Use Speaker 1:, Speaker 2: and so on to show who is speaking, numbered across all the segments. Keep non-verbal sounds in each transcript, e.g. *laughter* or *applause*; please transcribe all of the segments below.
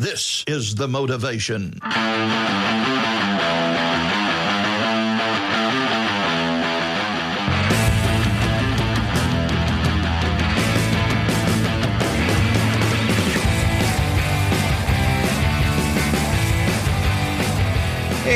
Speaker 1: This is the motivation.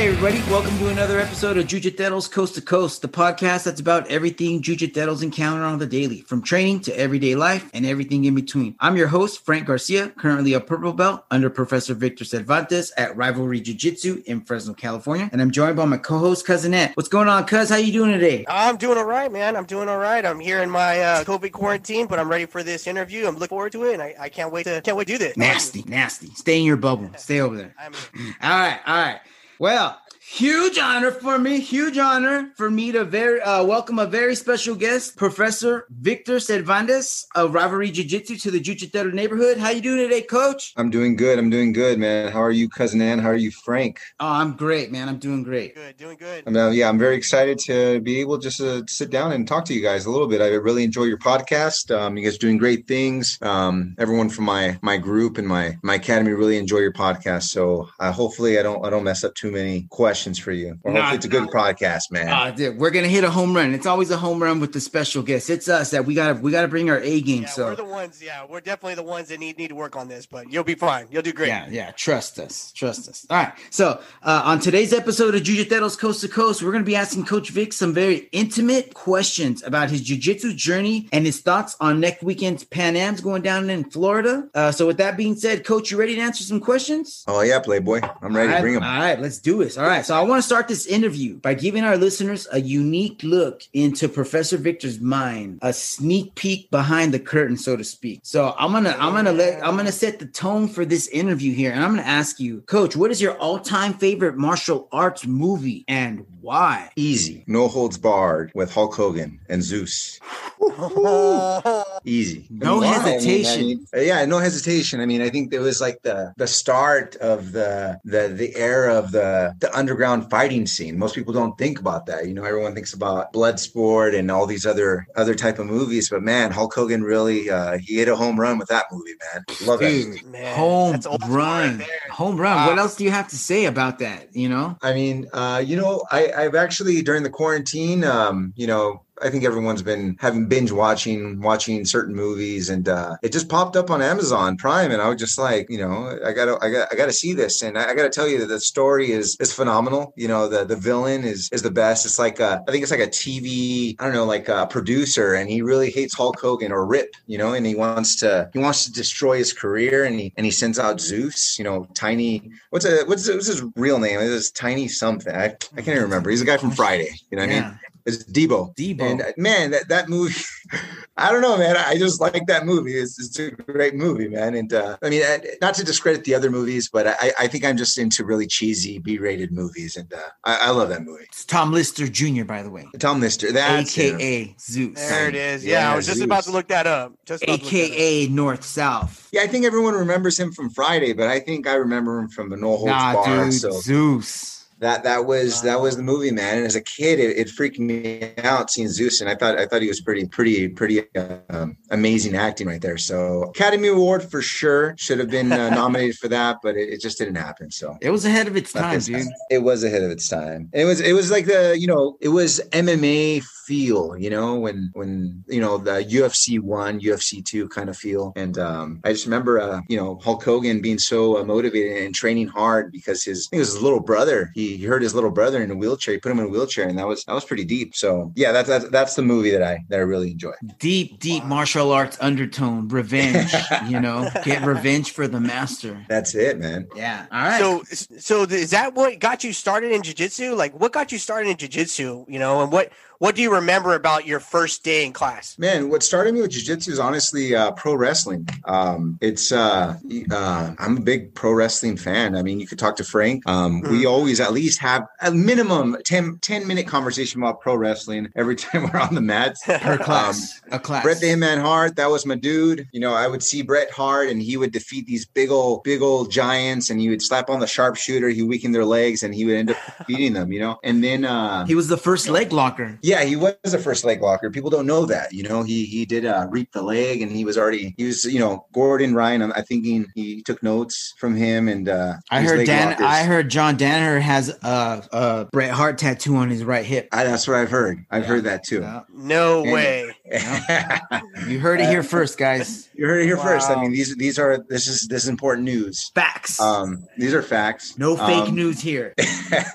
Speaker 2: Hey, everybody, welcome to another episode of Jujiteros Coast to Coast, the podcast that's about everything Jujiteros encounter on the daily, from training to everyday life and everything in between. I'm your host, Frank Garcia, currently a purple belt under Professor Victor Cervantes at Rivalry Jiu Jitsu in Fresno, California. And I'm joined by my co host, Cousin Ed. What's going on, Cuz? How you doing today?
Speaker 3: I'm doing all right, man. I'm doing all right. I'm here in my uh, COVID quarantine, but I'm ready for this interview. I'm looking forward to it, and I, I can't wait to can't wait to do this.
Speaker 2: Nasty, nasty. Stay in your bubble. *laughs* Stay over there. *clears throat* All right, all right. Well, huge honor for me, huge honor for me to very uh, welcome a very special guest, Professor Victor Cervantes of Rivalry Jiu Jitsu to the Jujitsu neighborhood. How you doing today, Coach?
Speaker 4: I'm doing good. I'm doing good, man. How are you, cousin Ann? How are you, Frank?
Speaker 2: Oh, I'm great, man. I'm doing great.
Speaker 3: good, doing good.
Speaker 4: I'm, uh, yeah, I'm very excited to be able just to sit down and talk to you guys a little bit. I really enjoy your podcast. Um, you guys are doing great things. Um, everyone from my my group and my my academy really enjoy your podcast. So uh, hopefully, I don't I don't mess up too many questions for you. Or
Speaker 2: Nah,
Speaker 4: hopefully, it's a good
Speaker 2: nah.
Speaker 4: podcast, man.
Speaker 2: Uh, dude, we're gonna hit a home run. It's always a home run with the special guests. It's us that we gotta we gotta bring our A game.
Speaker 3: Yeah,
Speaker 2: so
Speaker 3: we're the ones. Yeah, we're definitely the ones that need need to work on this, but you'll be fine. You'll do great.
Speaker 2: Yeah, yeah. Trust us. Trust us. All right. So, uh, on today's episode of Jujiteros Coast to Coast, we're going to be asking Coach Vic some very intimate questions about his jiu-jitsu journey and his thoughts on next weekend's Pan Am's going down in Florida. Uh, so, with that being said, Coach, you ready to answer some questions?
Speaker 4: Oh yeah, Playboy. I'm ready.
Speaker 2: All right,
Speaker 4: Bring them.
Speaker 2: All right, let's do this. All right. So I want to start this interview by giving our listeners a unique look into Professor Victor's mind, a sneak peek behind the curtain, so to speak. So I'm gonna I'm gonna let I'm gonna set the tone for this interview here, and I'm gonna ask you, Coach, what is your all-time favorite martial arts movie and why?
Speaker 4: Easy. No holds barred with Hulk Hogan and Zeus. *laughs* Easy.
Speaker 2: No
Speaker 4: Why? I mean, I
Speaker 2: hesitation.
Speaker 4: mean, yeah, no hesitation. I mean, I think it was like the the start of the the the era of the the underground fighting scene. Most people don't think about that. You know, everyone thinks about Bloodsport and all these other other type of movies, but man, Hulk Hogan really uh he hit a home run with that movie, man. Love that movie.
Speaker 2: Dude,
Speaker 3: Man,
Speaker 2: home
Speaker 3: that's old school
Speaker 2: run,
Speaker 3: right
Speaker 2: home run. What else do you have to say about that? You know,
Speaker 4: I mean, uh, you know, I, I've actually during the quarantine, um, you know, I think everyone's been having binge watching, watching certain movies, and uh, it just popped up on Amazon Prime, and I was just like, you know, I gotta, I got, I gotta see this, and I, I gotta tell you that the story is is phenomenal. You know, the the villain is is the best. It's like a, I think it's like a TV, I don't know, like a producer, and he really hates Hulk Hogan or Rip, you know, and he wants to, he wants to destroy his career, and he and he sends out Zeus, you know, tiny what's a what's, what's his real name? It is Tiny something. I, I can't even remember. He's a guy from Friday. You know what I mean?
Speaker 2: Yeah,
Speaker 4: It's Debo.
Speaker 2: Debo.
Speaker 4: And uh, man, that, that movie, *laughs* I don't know, man. I just like that movie. It's, it's a great movie, man. And uh, I mean, uh, not to discredit the other movies, but I, I think I'm just into really cheesy B-rated movies, and uh, I, I love that movie.
Speaker 2: it's Tom Lister Jr. By the way,
Speaker 4: Tom Lister, that's him.
Speaker 2: AKA Zeus.
Speaker 3: There it is. Yeah,
Speaker 4: Yeah,
Speaker 3: I was just about to look that up. Just about to look that up.
Speaker 2: AKA North South.
Speaker 4: Yeah, I think everyone remembers him from Friday, but I think I remember him from the No Holds
Speaker 2: Nah,
Speaker 4: Bar.
Speaker 2: dude,
Speaker 4: So
Speaker 2: Zeus.
Speaker 4: That that was that was the movie, man. And as a kid, it, it freaked me out seeing Zeus, and I thought I thought he was pretty pretty pretty um, amazing acting right there. So Academy Award for sure should have been uh, *laughs* nominated for that, but it, it just didn't happen. So.
Speaker 2: It was ahead of its time,
Speaker 4: this
Speaker 2: dude.
Speaker 4: It was ahead of its time. It was it was like the you know it was MMA feel you know when when you know the UFC one UFC two kind of feel and um, I just remember uh, you know Hulk Hogan being so uh, motivated and training hard because his I think it was his little brother he, he hurt his little brother in a wheelchair he put him in a wheelchair and that was that was pretty deep so yeah that's that's, that's the movie that I that I really enjoy.
Speaker 2: Deep, deep martial arts undertone, revenge. *laughs* you know, get revenge for the master.
Speaker 4: That's it, man.
Speaker 2: Yeah. All right.
Speaker 3: So, so is that what got you started in jujitsu? Like, what got you started in jujitsu? You know, and what what do you remember about your first day in class?
Speaker 4: Man, what started me with jiu-jitsu is honestly uh, pro wrestling. Um, it's uh, uh, I'm a big pro wrestling fan. I mean, you could talk to Frank. Um, We always at least have a minimum 10, 10 minute conversation about pro wrestling every *laughs* time we're on the mats.
Speaker 2: her class. a class.
Speaker 4: Bret the Hitman Hart, that was my dude. You know, I would see Bret Hart and he would defeat these big old, big old giants and he would slap on the sharpshooter, he weakened their legs and he would end up *laughs* beating them, you know? And then uh
Speaker 2: he was the first leg locker.
Speaker 4: yeah, Yeah, he was a first leg locker. People don't know that. You know, he he did uh, reap the leg, and he was already he was you know Gordon Ryan. I'm, I thinking he took notes from him, and uh,
Speaker 2: I heard Dan.
Speaker 4: lockers-
Speaker 2: I heard John Danaher has a, a Bret Hart tattoo on his right hip.
Speaker 4: I, that's what I've heard. I've
Speaker 2: Yeah.
Speaker 4: heard that too.
Speaker 2: Yeah.
Speaker 3: No
Speaker 4: And-
Speaker 3: way. *laughs*
Speaker 2: You heard it here first, guys.
Speaker 4: you heard it here first. I mean, these these are this is this is important news.
Speaker 2: Facts.
Speaker 4: Um, these are facts.
Speaker 2: no fake
Speaker 4: Um,
Speaker 2: news here. *laughs*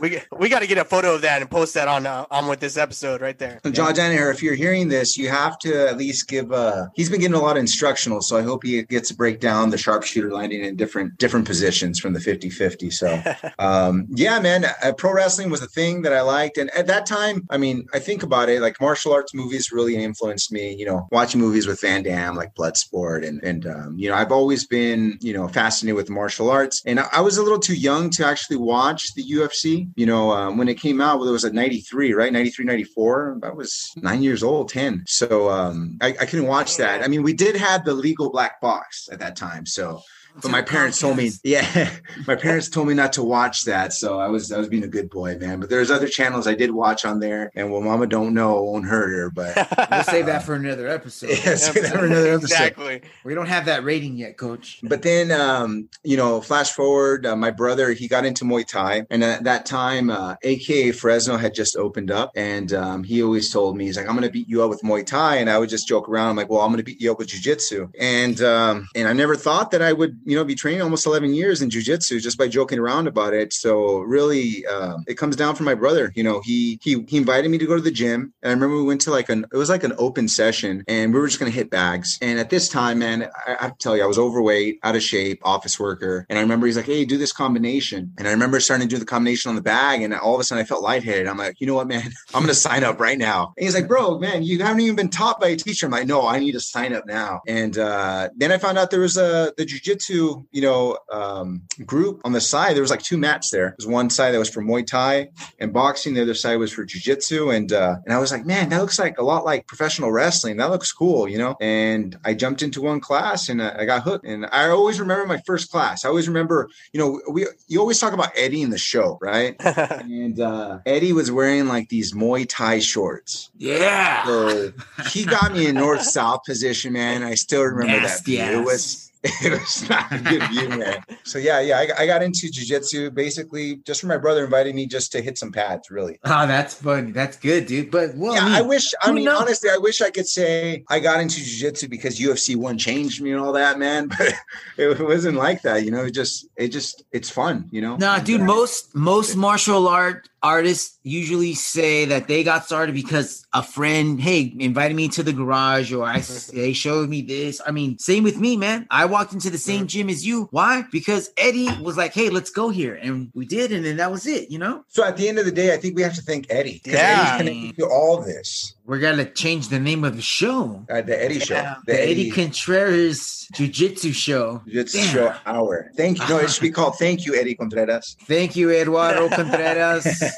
Speaker 3: We we got to get a photo of that and post that on uh, on with this episode right there.
Speaker 4: John Danaher, if you're hearing this, you have to at least give. Uh, he's been getting a lot of instructional, so I hope he gets to break down the sharpshooter landing in different different positions from the 50-50. So, *laughs* um, yeah, man, uh, pro wrestling was a thing that I liked, and at that time, I mean, I think about it, like martial arts movies really influenced me. You know, watching movies with Van Damme, like Bloodsport, and and um, you know, I've always been you know fascinated with martial arts, and I, I was a little too young to actually watch the UFC. You know, um, when it came out, well, it was at 93, right? 93, 94. I was nine years old, 10. So um, I, I couldn't watch that. I mean, we did have the legal black box at that time. So, but my parents told me, yeah, *laughs* my parents told me not to watch that. So I was, I was being a good boy, man. But there's other channels I did watch on there. And well, mama don't know won't hurt her. But *laughs*
Speaker 2: We'll save that for another episode.
Speaker 4: yeah, *laughs* save that for another episode.
Speaker 3: Exactly.
Speaker 2: We don't have that rating yet, Coach.
Speaker 4: But then, um, you know, flash forward, uh, my brother, he got into Muay Thai. And at that time, uh, AKA Fresno had just opened up. And um, he always told me, he's like, I'm going to beat you up with Muay Thai. And I would just joke around. I'm like, well, I'm going to beat you up with Jiu Jitsu. And, um, and I never thought that I would, you know, be training almost 11 years in Jiu Jitsu just by joking around about it. So really, um, it comes down from my brother. You know, he, he, he invited me to go to the gym. And I remember we went to like an, it was like an open session and we were just going to hit bags. And at this time, man, I, I tell you, I was overweight, out of shape, office worker. And I remember he's like, Hey, do this combination. And I remember starting to do the combination on the bag. And all of a sudden I felt lightheaded. I'm like, you know what, man, *laughs* I'm going to sign up right now. And he's like, bro, man, you haven't even been taught by a teacher. I'm like, no, I need to sign up now. And uh, then I found out there was a, the jujitsu, you know, um, group on the side. There was like two mats there. There was one side that was for Muay Thai and boxing. The other side was for jujitsu. And, uh, and I was like, man, that looks like a lot like professional wrestling. That looks cool, you know? And I jumped into one class and I I got hooked. And I always remember my first class. I always remember, you know, we, you always talk about Eddie in the show, right? *laughs* and uh, Eddie was wearing like these Muay Thai shorts.
Speaker 2: Yeah.
Speaker 4: So he got me in *laughs* north south position, man. I still remember
Speaker 2: Nasty
Speaker 4: that. View. It was *laughs* it was not a good view, *laughs* man. So yeah, yeah, I, I got into jujitsu basically just for my brother invited me just to hit some pads, really.
Speaker 2: Oh, that's funny. That's good, dude. But well,
Speaker 4: yeah,
Speaker 2: I, mean,
Speaker 4: I wish. I mean,
Speaker 2: knows?
Speaker 4: honestly, I wish I could say I got into jujitsu because UFC one changed me and all that, man. *laughs* But it wasn't like that, you know. It just, it just, it's fun, you know.
Speaker 2: Nah, dude,
Speaker 4: uh,
Speaker 2: most most martial art artists usually say that they got started because a friend, hey, invited me to the garage, or I *laughs* they showed me this. I mean, same with me, man. I walked into the same gym as you. Why? Because Eddie was like, hey, let's go here, and we did, and then that was it. You know,
Speaker 4: So at the end of the day, I think we have to thank Eddie.
Speaker 3: Yeah.
Speaker 4: Eddie's connected to all this.
Speaker 2: We're gonna change the name of the show,
Speaker 4: Uh, the Eddie show.
Speaker 3: Yeah.
Speaker 2: the Eddie Contreras Jiu Jitsu Show.
Speaker 4: Jiu-Jitsu show hour. Thank you. No, it should *laughs* be called Thank You, Eddie Contreras.
Speaker 2: Thank you, Eduardo *laughs* Contreras. *laughs*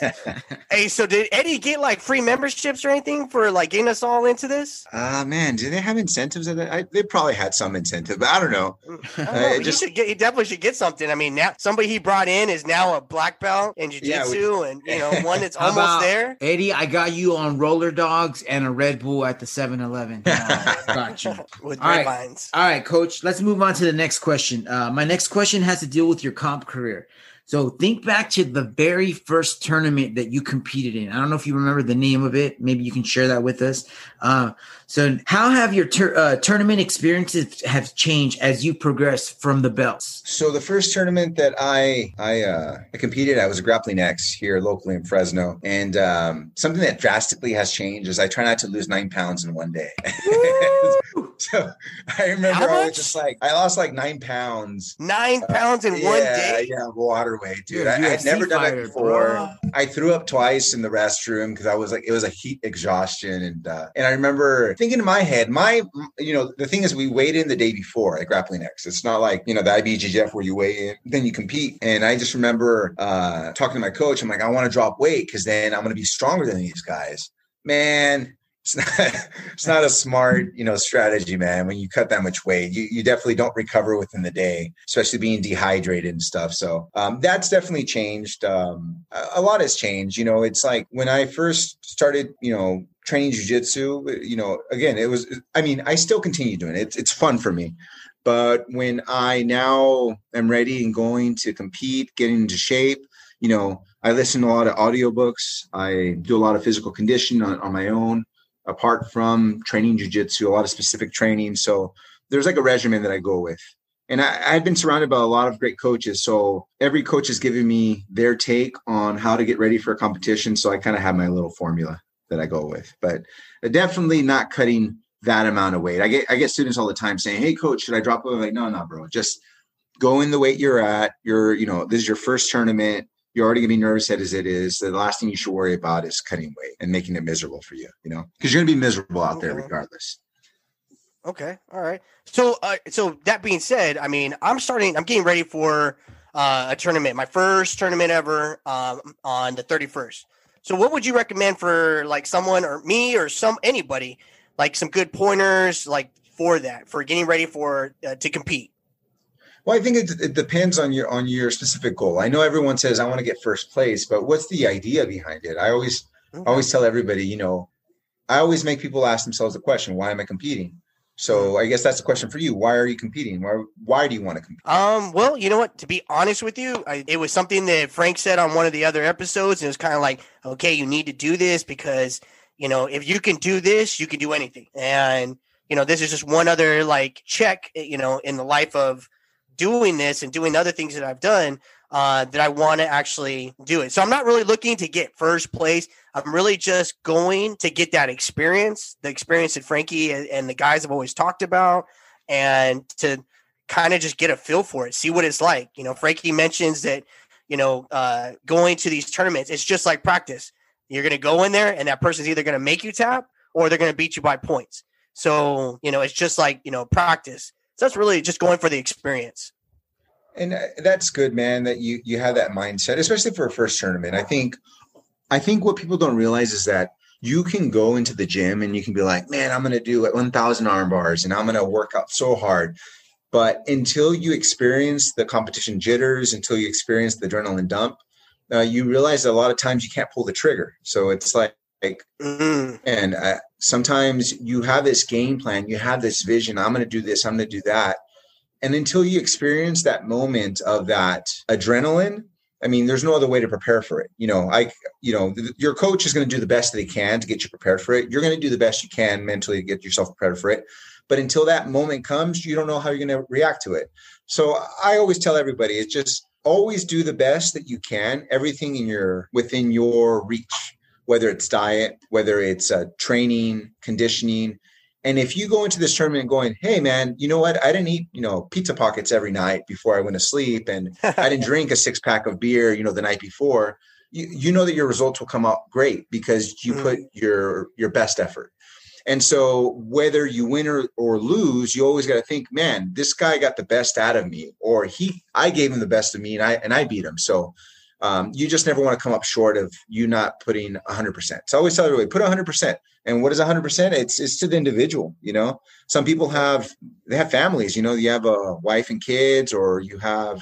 Speaker 3: Hey, so did Eddie get like free memberships or anything for like getting us all into this?
Speaker 4: Ah man, do they have incentives? At that? I, they probably had some incentive, but I don't know.
Speaker 3: I don't
Speaker 4: Uh,
Speaker 3: know,
Speaker 4: it
Speaker 3: he,
Speaker 4: just-
Speaker 3: should get, he definitely should get something. I mean, now somebody he brought in is now a black belt in
Speaker 4: Yeah, we-
Speaker 3: jiu-jitsu and you know one that's almost
Speaker 2: about-
Speaker 3: there.
Speaker 2: Eddie, I got you on roller dogs and a Red Bull at the 7-Eleven. *laughs* got you. *laughs*
Speaker 3: with
Speaker 2: All
Speaker 3: red
Speaker 2: right.
Speaker 3: lines.
Speaker 2: All right, coach, let's move on to the next question. Uh, my next question has to deal with your comp career. So think back to the very first tournament that you competed in. I don't know if you remember the name of it. Maybe you can share that with us. Uh, so how have your tur- uh, tournament experiences have changed as you progress from the belts?
Speaker 4: So the first tournament that I I, uh, I competed, I was a grappling X here locally in Fresno, and um, something that drastically has changed is I try not to lose nine pounds in one day. *laughs* *laughs* so I remember I was just like I lost like nine pounds.
Speaker 3: Nine pounds in
Speaker 4: yeah,
Speaker 3: one day.
Speaker 4: yeah, water weight, dude.
Speaker 2: You're a
Speaker 4: I, I'd never done
Speaker 2: fighter,
Speaker 4: it before.
Speaker 2: bro.
Speaker 4: I threw up twice in the restroom because I was like, it was a heat exhaustion, and uh, and I remember thinking in my head, my you know the thing is we weighed in the day before at Grappling X. It's not like you know the IBJJF where you weigh in, then you compete. And I just remember uh, talking to my coach. I'm like, I want to drop weight because then I'm going to be stronger than these guys. Man, it's not, *laughs* it's not a smart, you know, strategy, man. When you cut that much weight, you, you definitely don't recover within the day, especially being dehydrated and stuff. So um, that's definitely changed. Um, a, lot has changed. You know, it's like when I first started, you know, training jujitsu, you know, again, it was, I mean, I still continue doing it. It's, it's fun for me. But when I now am ready and going to compete, getting into shape, you know, I listen to a lot of audiobooks. I do a lot of physical conditioning on, on my own apart from training jujitsu, a lot of specific training. So there's like a regimen that I go with. And I, have been surrounded by a lot of great coaches. So every coach is giving me their take on how to get ready for a competition. So I kind of have my little formula that I go with, but definitely not cutting that amount of weight. I get I get students all the time saying, Hey coach, should I drop weight? I'm like, no, no, bro. Just go in the weight you're at. You're, you know, this is your first tournament you're already going to be nervous as it is. The last thing you should worry about is cutting weight and making it miserable for you, you know, because you're going to be miserable out there regardless.
Speaker 3: Okay. All right. So, uh, so that being said, I mean, I'm starting, I'm getting ready for uh, a tournament, my first tournament ever um, on the 31st. So, what would you recommend for like someone or me or some anybody, like some good pointers, like for that, for getting ready for uh, to compete?
Speaker 4: Well, I think it, it, depends on your on your specific goal. I know everyone says I want to get first place, but what's the idea behind it? I always okay. always tell everybody, you know, I always make people ask themselves the question, why am I competing? So I guess that's the question for you. Why are you competing? Why why do you want to compete?
Speaker 3: Um, well, you know what? To be honest with you, I, it was something that Frank said on one of the other episodes, and it was kind of like, okay, you need to do this because you know if you can do this, you can do anything. And you know, this is just one other like check, you know, in the life of doing this and doing other things that I've done uh, that I want to actually do it. So I'm not really looking to get first place. I'm really just going to get that experience, the experience that Frankie and, and the guys have always talked about, and to kind of just get a feel for it, see what it's like. You know, Frankie mentions that, you know, uh, going to these tournaments, it's just like practice. You're going to go in there, and that person's either going to make you tap or they're going to beat you by points. So, you know, it's just like, you know, practice. So that's really just going for the experience.
Speaker 4: And uh, that's good, man, that you you have that mindset, especially for a first tournament. I think I think what people don't realize is that you can go into the gym and you can be like, man, I'm going to do 1,000 arm bars and I'm going to work out so hard. But until you experience the competition jitters, until you experience the adrenaline dump, uh, you realize a lot of times you can't pull the trigger. So it's like, like mm-hmm. and uh, sometimes you have this game plan, you have this vision. I'm going to do this. I'm going to do that. And until you experience that moment of that adrenaline, I mean, there's no other way to prepare for it. You know, I, you know, th- your coach is going to do the best that he can to get you prepared for it. You're going to do the best you can mentally to get yourself prepared for it. But until that moment comes, you don't know how you're going to react to it. So I always tell everybody, it's just always do the best that you can. Everything in your within your reach whether it's diet, whether it's uh, training, conditioning. And if you go into this tournament going, hey, man, you know what? I didn't eat, you know, pizza pockets every night before I went to sleep. And I didn't *laughs* drink a six pack of beer, you know, the night before. You, you know that your results will come out great because you mm. put your your best effort. And so whether you win or, or lose, you always got to think, man, this guy got the best out of me, or he I gave him the best of me and I and I beat him. So um, you just never want to come up short of you not putting 100%. So I always tell everybody, put 100%. And what is 100%? It's it's to the individual, you know. Some people have they have families, you know, you have a wife and kids or you have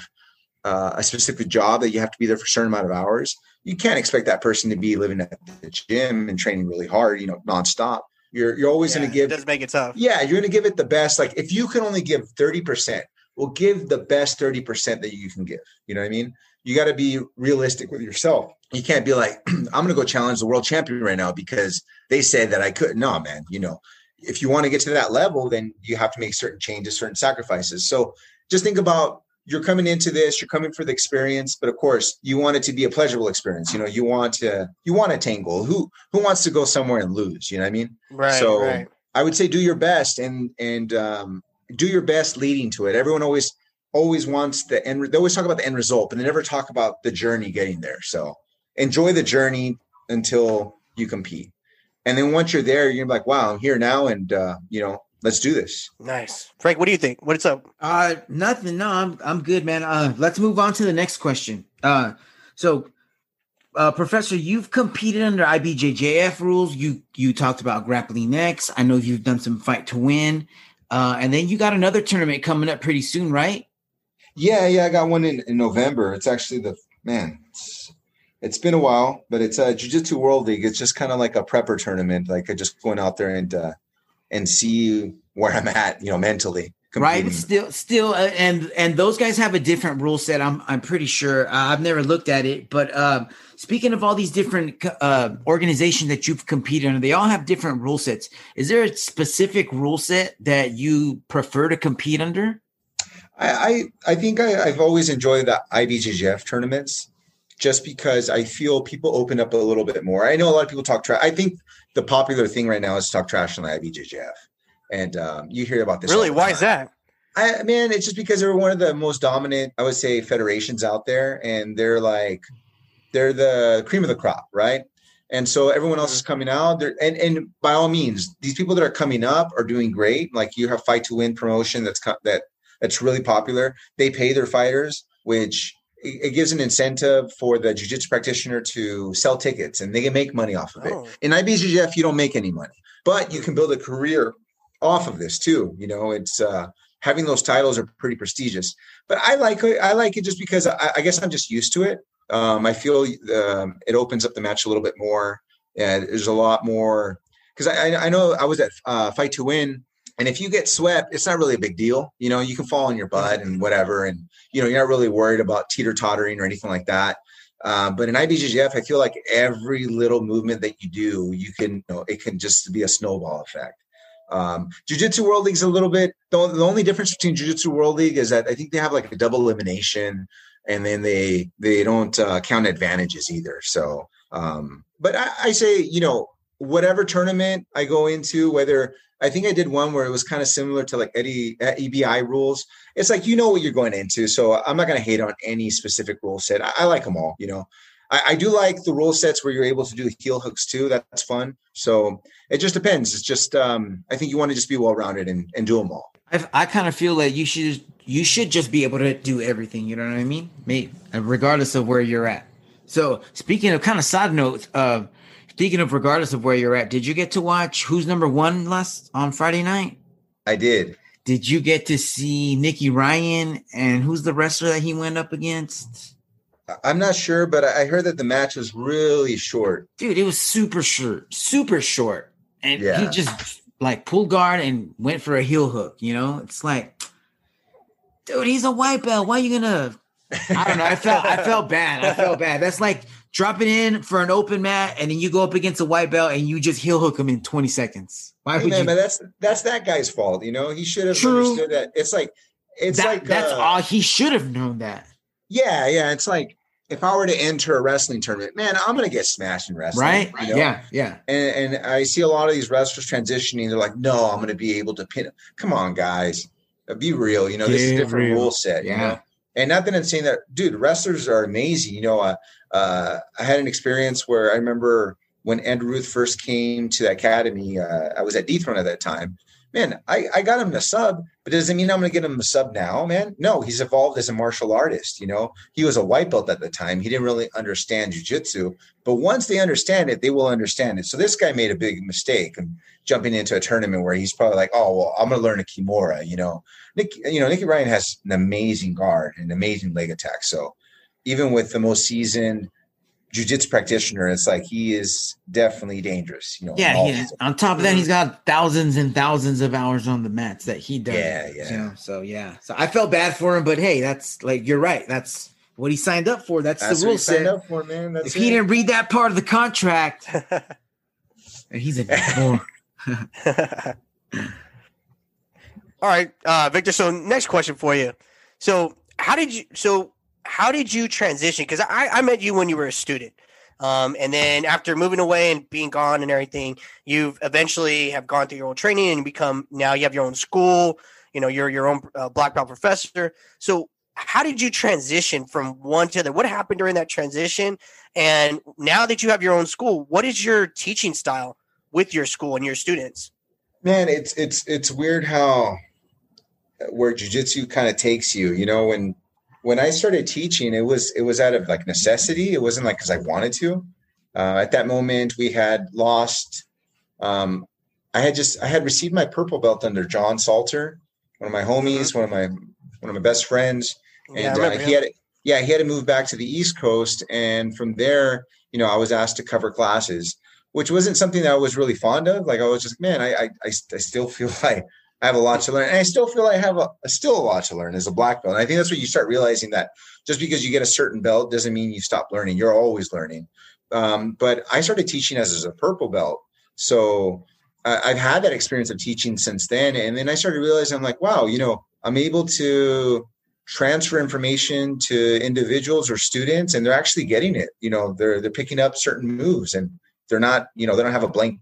Speaker 4: uh, a specific job that you have to be there for a certain amount of hours. You can't expect that person to be living at the gym and training really hard, you know, nonstop. You're you're always yeah, going to give
Speaker 3: it does make it tough.
Speaker 4: Yeah, you're going to give it the best. Like if you can only give 30%, well, give the best 30% that you can give. You know what I mean? You got to be realistic with yourself. You can't be like, *clears throat* I'm going to go challenge the world champion right now because they said that I could. No, man, you know, if you want to get to that level, then you have to make certain changes, certain sacrifices. So just think about you're coming into this, you're coming for the experience, but of course, you want it to be a pleasurable experience. You know, you want to you want a tangle. Who who wants to go somewhere and lose? You know what I mean?
Speaker 3: Right.
Speaker 4: So
Speaker 3: right.
Speaker 4: I would say do your best and and um, do your best leading to it. Everyone always always wants the end. They always talk about the end result, but they never talk about the journey getting there. So enjoy the journey until you compete, and then once you're there, you're like, "Wow, I'm here now," and uh, you know, let's do this.
Speaker 3: Nice, Frank. What do you think? What's up?
Speaker 2: Uh, nothing. No, I'm I'm good, man. Uh, let's move on to the next question. Uh, so uh, Professor, you've competed under IBJJF rules. You you talked about Grappling X. I know you've done some fight to win, uh, and then you got another tournament coming up pretty soon, right?
Speaker 4: Yeah, yeah, I got one in, in November. It's actually the man. It's, it's been a while, but it's a Jiu-Jitsu World League. It's just kind of like a prepper tournament. Like I just going out there and uh, and see where I'm at, you know, mentally.
Speaker 2: Competing. Right. Still, still, uh, and and those guys have a different rule set. I'm I'm pretty sure. Uh, I've never looked at it, but um, speaking of all these different uh, organizations that you've competed under, they all have different rule sets. Is there a specific rule set that you prefer to compete under?
Speaker 4: I I, I think I, I've always enjoyed the IBJJF tournaments just because I feel people open up a little bit more. I know a lot of people talk trash. I think the popular thing right now is talk trash on the IBJJF and um, you hear about this.
Speaker 3: Really, why is that?
Speaker 4: I man, it's just because they're one of the most dominant, I would say, federations out there, and they're like, they're the cream of the crop, right? And so everyone else is mm-hmm. coming out there, and and by all means, these people that are coming up are doing great. Like you have Fight to Win promotion that's that that's really popular. They pay their fighters, which it gives an incentive for the jiu-jitsu practitioner to sell tickets and they can make money off of it. Oh. In IBJJF, you don't make any money, but you can build a career off of this too. You know, it's uh, having those titles are pretty prestigious. But I like it. I like it just because I, I guess I'm just used to it. Um, I feel um, it opens up the match a little bit more. And there's a lot more because I, I know I was at uh, Fight to Win, and if you get swept, it's not really a big deal. You know, you can fall on your butt and whatever, and you know you're not really worried about teeter tottering or anything like that. Uh, but in IBJJF, I feel like every little movement that you do, you can, you know, it can just be a snowball effect. Um, Jiu-Jitsu World League's a little bit. The, the only difference between Jiu-Jitsu World League is that I think they have like a double elimination, and then they they don't uh, count advantages either. So, um, but I, I say you know whatever tournament I go into, whether I think I did one where it was kind of similar to like Eddie EBI rules. It's like you know what you're going into, so I'm not going to hate on any specific rule set. I, I like them all, you know. I, I, do like the rule sets where you're able to do heel hooks too. That's fun. So it just depends. It's just um, I think you want to just be well rounded and, and do them all.
Speaker 2: I, I kind of feel like you should you should just be able to do everything. You know what I mean? Maybe, regardless of where you're at. So speaking of kind of side notes, uh, speaking of regardless of where you're at, did you get to watch Who's Number One last on Friday night?
Speaker 4: I did.
Speaker 2: Did you get to see Nicky Ryan and who's the wrestler that he went up against?
Speaker 4: I'm not sure, but I heard that the match was really short.
Speaker 2: Dude, it was super short, super short. And yeah. he just like pulled guard and went for a heel hook, you know? It's like, dude, he's a white belt. Why are you gonna I don't know. I felt I felt bad. I felt bad. That's like dropping in for an open mat and then you go up against a white belt and you just heel hook him in 20 seconds.
Speaker 4: Why hey, would man, you? that's that's that guy's fault. You know, he should have True. understood that. It's like it's
Speaker 2: that,
Speaker 4: like
Speaker 2: that's uh, all he should have known that.
Speaker 4: Yeah, yeah. It's like if I were to enter a wrestling tournament, man, I'm going to get smashed in wrestling.
Speaker 2: Right. You know? Yeah. Yeah.
Speaker 4: And, and, I see a lot of these wrestlers transitioning. They're like, no, I'm going to be able to pin. Him. Come on, guys. Be real. You know, this is a different real. rule set. Yeah. You know? And not that I'm saying that, dude, wrestlers are amazing. You know, uh, uh, I had an experience where I remember when Andrew Ruth first came to the academy, uh, I was at Dethrone at that time man, I, I got him a sub, but does it mean I'm going to get him a sub now, man? No, he's evolved as a martial artist. You know, he was a white belt at the time. He didn't really understand jujitsu, but once they understand it, they will understand it. So this guy made a big mistake and jumping into a tournament where he's probably like, oh, well, I'm going to learn a Kimura. You know, Nick, you know, Nicky Ryan has an amazing guard, an amazing leg attack. So even with the most seasoned jujitsu practitioner. It's like he is definitely dangerous. You know.
Speaker 2: Yeah. He, on top of that, he's got thousands and thousands of hours on the mats that he does.
Speaker 4: Yeah. Yeah.
Speaker 2: You know? So yeah. So I felt bad for him, but hey, that's like you're right. That's what he signed up for. That's, that's the rule set. Up for, man. That's if it. he didn't read that part of the contract, *laughs* he's a bad *laughs*
Speaker 3: All right, uh, Victor. So next question for you. So how did you? So how did you transition? Because I, I met you when you were a student. Um, and then after moving away and being gone and everything, you've eventually have gone through your own training and become now you have your own school. You know, you're your own uh, black belt professor. So, how did you transition from one to the other? What happened during that transition? And now that you have your own school, what is your teaching style with your school and your students?
Speaker 4: Man, it's it's it's weird how where jujitsu kind of takes you. You know, when when I started teaching, it was it was out of like necessity. It wasn't like because I wanted to. Uh, at that moment, we had lost. Um, I had just I had received my purple belt under John Salter, one of my homies, mm-hmm. one of my one of my best friends, and yeah, uh, he had yeah he had to move back to the East Coast, and from there, you know, I was asked to cover classes, which wasn't something that I was really fond of. Like I was just man, I, I, I still feel *laughs* like I have a lot to learn, and I still feel I have a, still a lot to learn as a black belt. And I think that's what you start realizing that just because you get a certain belt doesn't mean you stop learning. You're always learning. Um, but I started teaching as, as a purple belt, so I've had that experience of teaching since then. And then I started realizing I'm like, wow, you know, I'm able to transfer information to individuals or students and they're actually getting it. You know, they're they're picking up certain moves and they're not, you know, they don't have a blank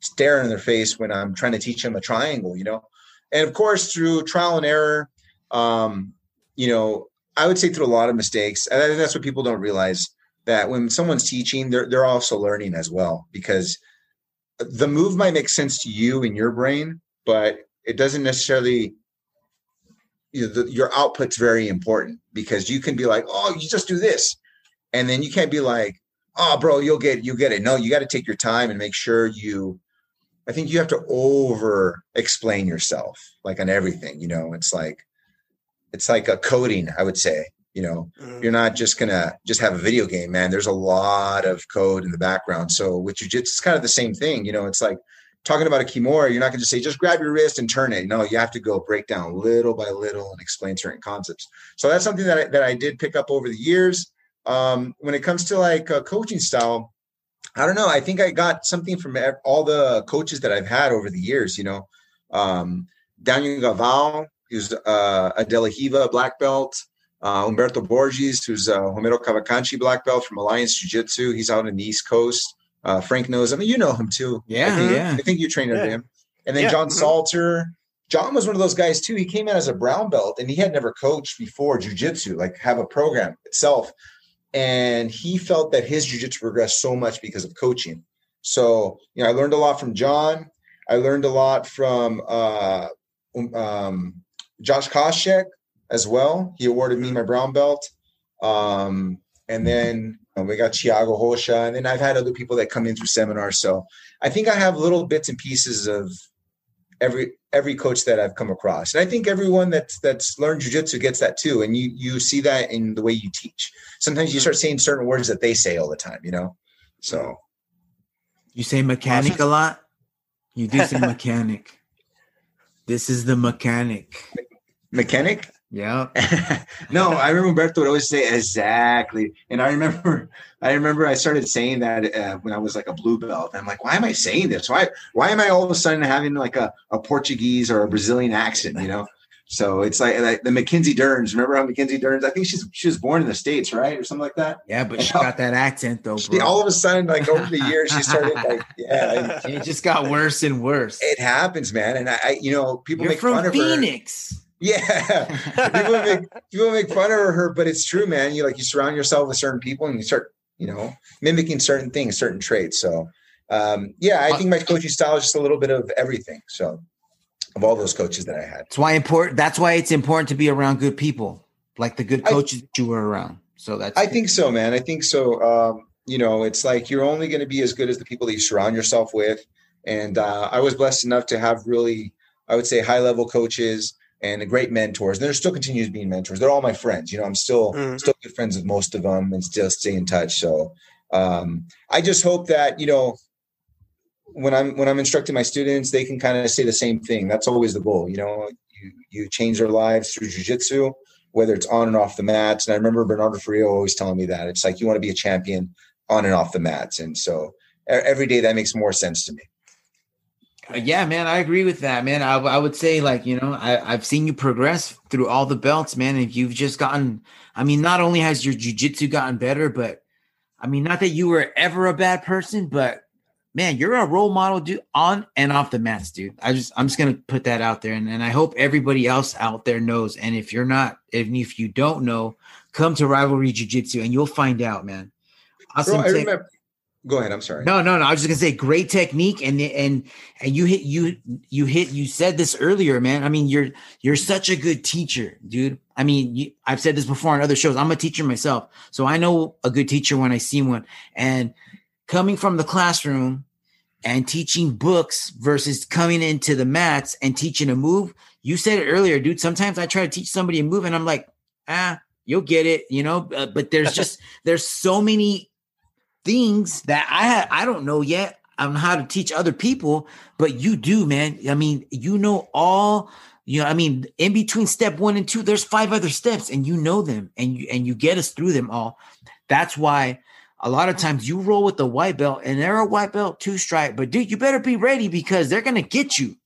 Speaker 4: stare in their face when I'm trying to teach them a triangle, you know. And of course, through trial and error, um, you know, I would say through a lot of mistakes. And I think that's what people don't realize that when someone's teaching, they're they're also learning as well because the move might make sense to you in your brain, but it doesn't necessarily. You know, the, your output's very important because you can be like, "Oh, you just do this," and then you can't be like, "Oh, bro, you'll get you will get it." No, you got to take your time and make sure you. I think you have to over explain yourself, like on everything. You know, it's like, it's like a coding. I would say you know mm-hmm. you're not just gonna just have a video game man there's a lot of code in the background so with jujitsu it's kind of the same thing you know it's like talking about a kimura you're not gonna just say just grab your wrist and turn it no you have to go break down little by little and explain certain concepts so that's something that I, that I did pick up over the years um, when it comes to like a coaching style i don't know i think i got something from all the coaches that i've had over the years you know um, daniel gaval who's uh, a De La Riva black belt uh, Humberto Borges, who's uh, Homero Cavalcanti black belt from Alliance Jiu Jitsu. He's out in the East Coast. Uh, Frank knows. I mean, you know him too.
Speaker 2: Yeah,
Speaker 4: I think,
Speaker 2: yeah.
Speaker 4: I think you trained under yeah. him. And then yeah. John mm-hmm. Salter. John was one of those guys too. He came in as a brown belt, and he had never coached before jujitsu, like have a program itself. And he felt that his jujitsu progressed so much because of coaching. So, you know, I learned a lot from John. I learned a lot from uh, um, um Josh Koscheck, as well. He awarded me my brown belt. Um, and then we got Thiago Rocha, and then I've had other people that come in through seminars. So I think I have little bits and pieces of every every coach that I've come across, and I think everyone that's that's learned jujitsu gets that too. And you you see that in the way you teach. Sometimes you mm-hmm. start saying certain words that they say all the time. You know, so
Speaker 2: you say mechanic a lot. You do say *laughs* mechanic. This is the mechanic.
Speaker 4: Mechanic.
Speaker 2: Yeah. *laughs*
Speaker 4: no, I remember Berto would always say exactly, and I remember, *laughs* I remember I started saying that uh, when I was like a blue belt. I'm like, why am I saying this? Why, why am I all of a sudden having like a, a Portuguese or a Brazilian accent? You know. So it's like, like the Mackenzie Dern. Remember how Mackenzie Dern? I think she's she was born in the states, right, or something like that.
Speaker 2: Yeah, but she got that accent though.
Speaker 4: She, all of a sudden, like over the years, she started *laughs* like, yeah,
Speaker 2: it just got worse and worse.
Speaker 4: It happens, man. And I, I you know, people
Speaker 2: You're
Speaker 4: make
Speaker 2: from
Speaker 4: fun of
Speaker 2: Phoenix.
Speaker 4: Her. Yeah, *laughs* people make people make fun of her, but it's true, man. You like you surround yourself with certain people, and you start, you know, mimicking certain things, certain traits. So, um, yeah, I think my coaching style is just a little bit of everything. So, of all those coaches that I had,
Speaker 2: that's why important. That's why it's important to be around good people, like the good coaches I, that you were around. So that's.
Speaker 4: I good. think so, man. I think so. Um, you know, it's like you're only going to be as good as the people that you surround yourself with. And uh, I was blessed enough to have really, I would say, high level coaches and great mentors. And there still continues being mentors. They're all my friends. You know, I'm still mm-hmm. still good friends with most of them and still stay in touch. So um, I just hope that you know when I'm when I'm instructing my students, they can kind of say the same thing. That's always the goal. You know, you you change their lives through jujitsu, whether it's on and off the mats. And I remember Bernardo Faria always telling me that it's like you want to be a champion on and off the mats. And so every day that makes more sense to me.
Speaker 2: Uh, yeah, man, I agree with that, man. I, I would say, like, you know, I, I've seen you progress through all the belts, man. And you've just gotten, I mean, not only has your jujitsu gotten better, but I mean, not that you were ever a bad person, but man, you're a role model, dude, on and off the mats, dude. I just, I'm just gonna put that out there, and, and I hope everybody else out there knows. And if you're not, even if you don't know, come to Rivalry Jiu Jitsu, and you'll find out, man.
Speaker 4: Awesome. Bro, I remember, Go ahead. I'm sorry.
Speaker 2: No, no, no. I was just gonna say great technique and and and you hit you you hit you said this earlier, man. I mean, you're you're such a good teacher, dude. I mean, you, I've said this before on other shows. I'm a teacher myself, so I know a good teacher when I see one. And coming from the classroom and teaching books versus coming into the mats and teaching a move. You said it earlier, dude. Sometimes I try to teach somebody a move, and I'm like, ah, you'll get it, you know. Uh, but there's *laughs* just there's so many things that I I don't know yet on how to teach other people, but you do, man. I mean, you know all you know, I mean, in between step one and two, there's five other steps, and you know them, and you and you get us through them all. That's why a lot of times you roll with the white belt, and they're a white belt two stripe, but dude, you better be ready because they're gonna get you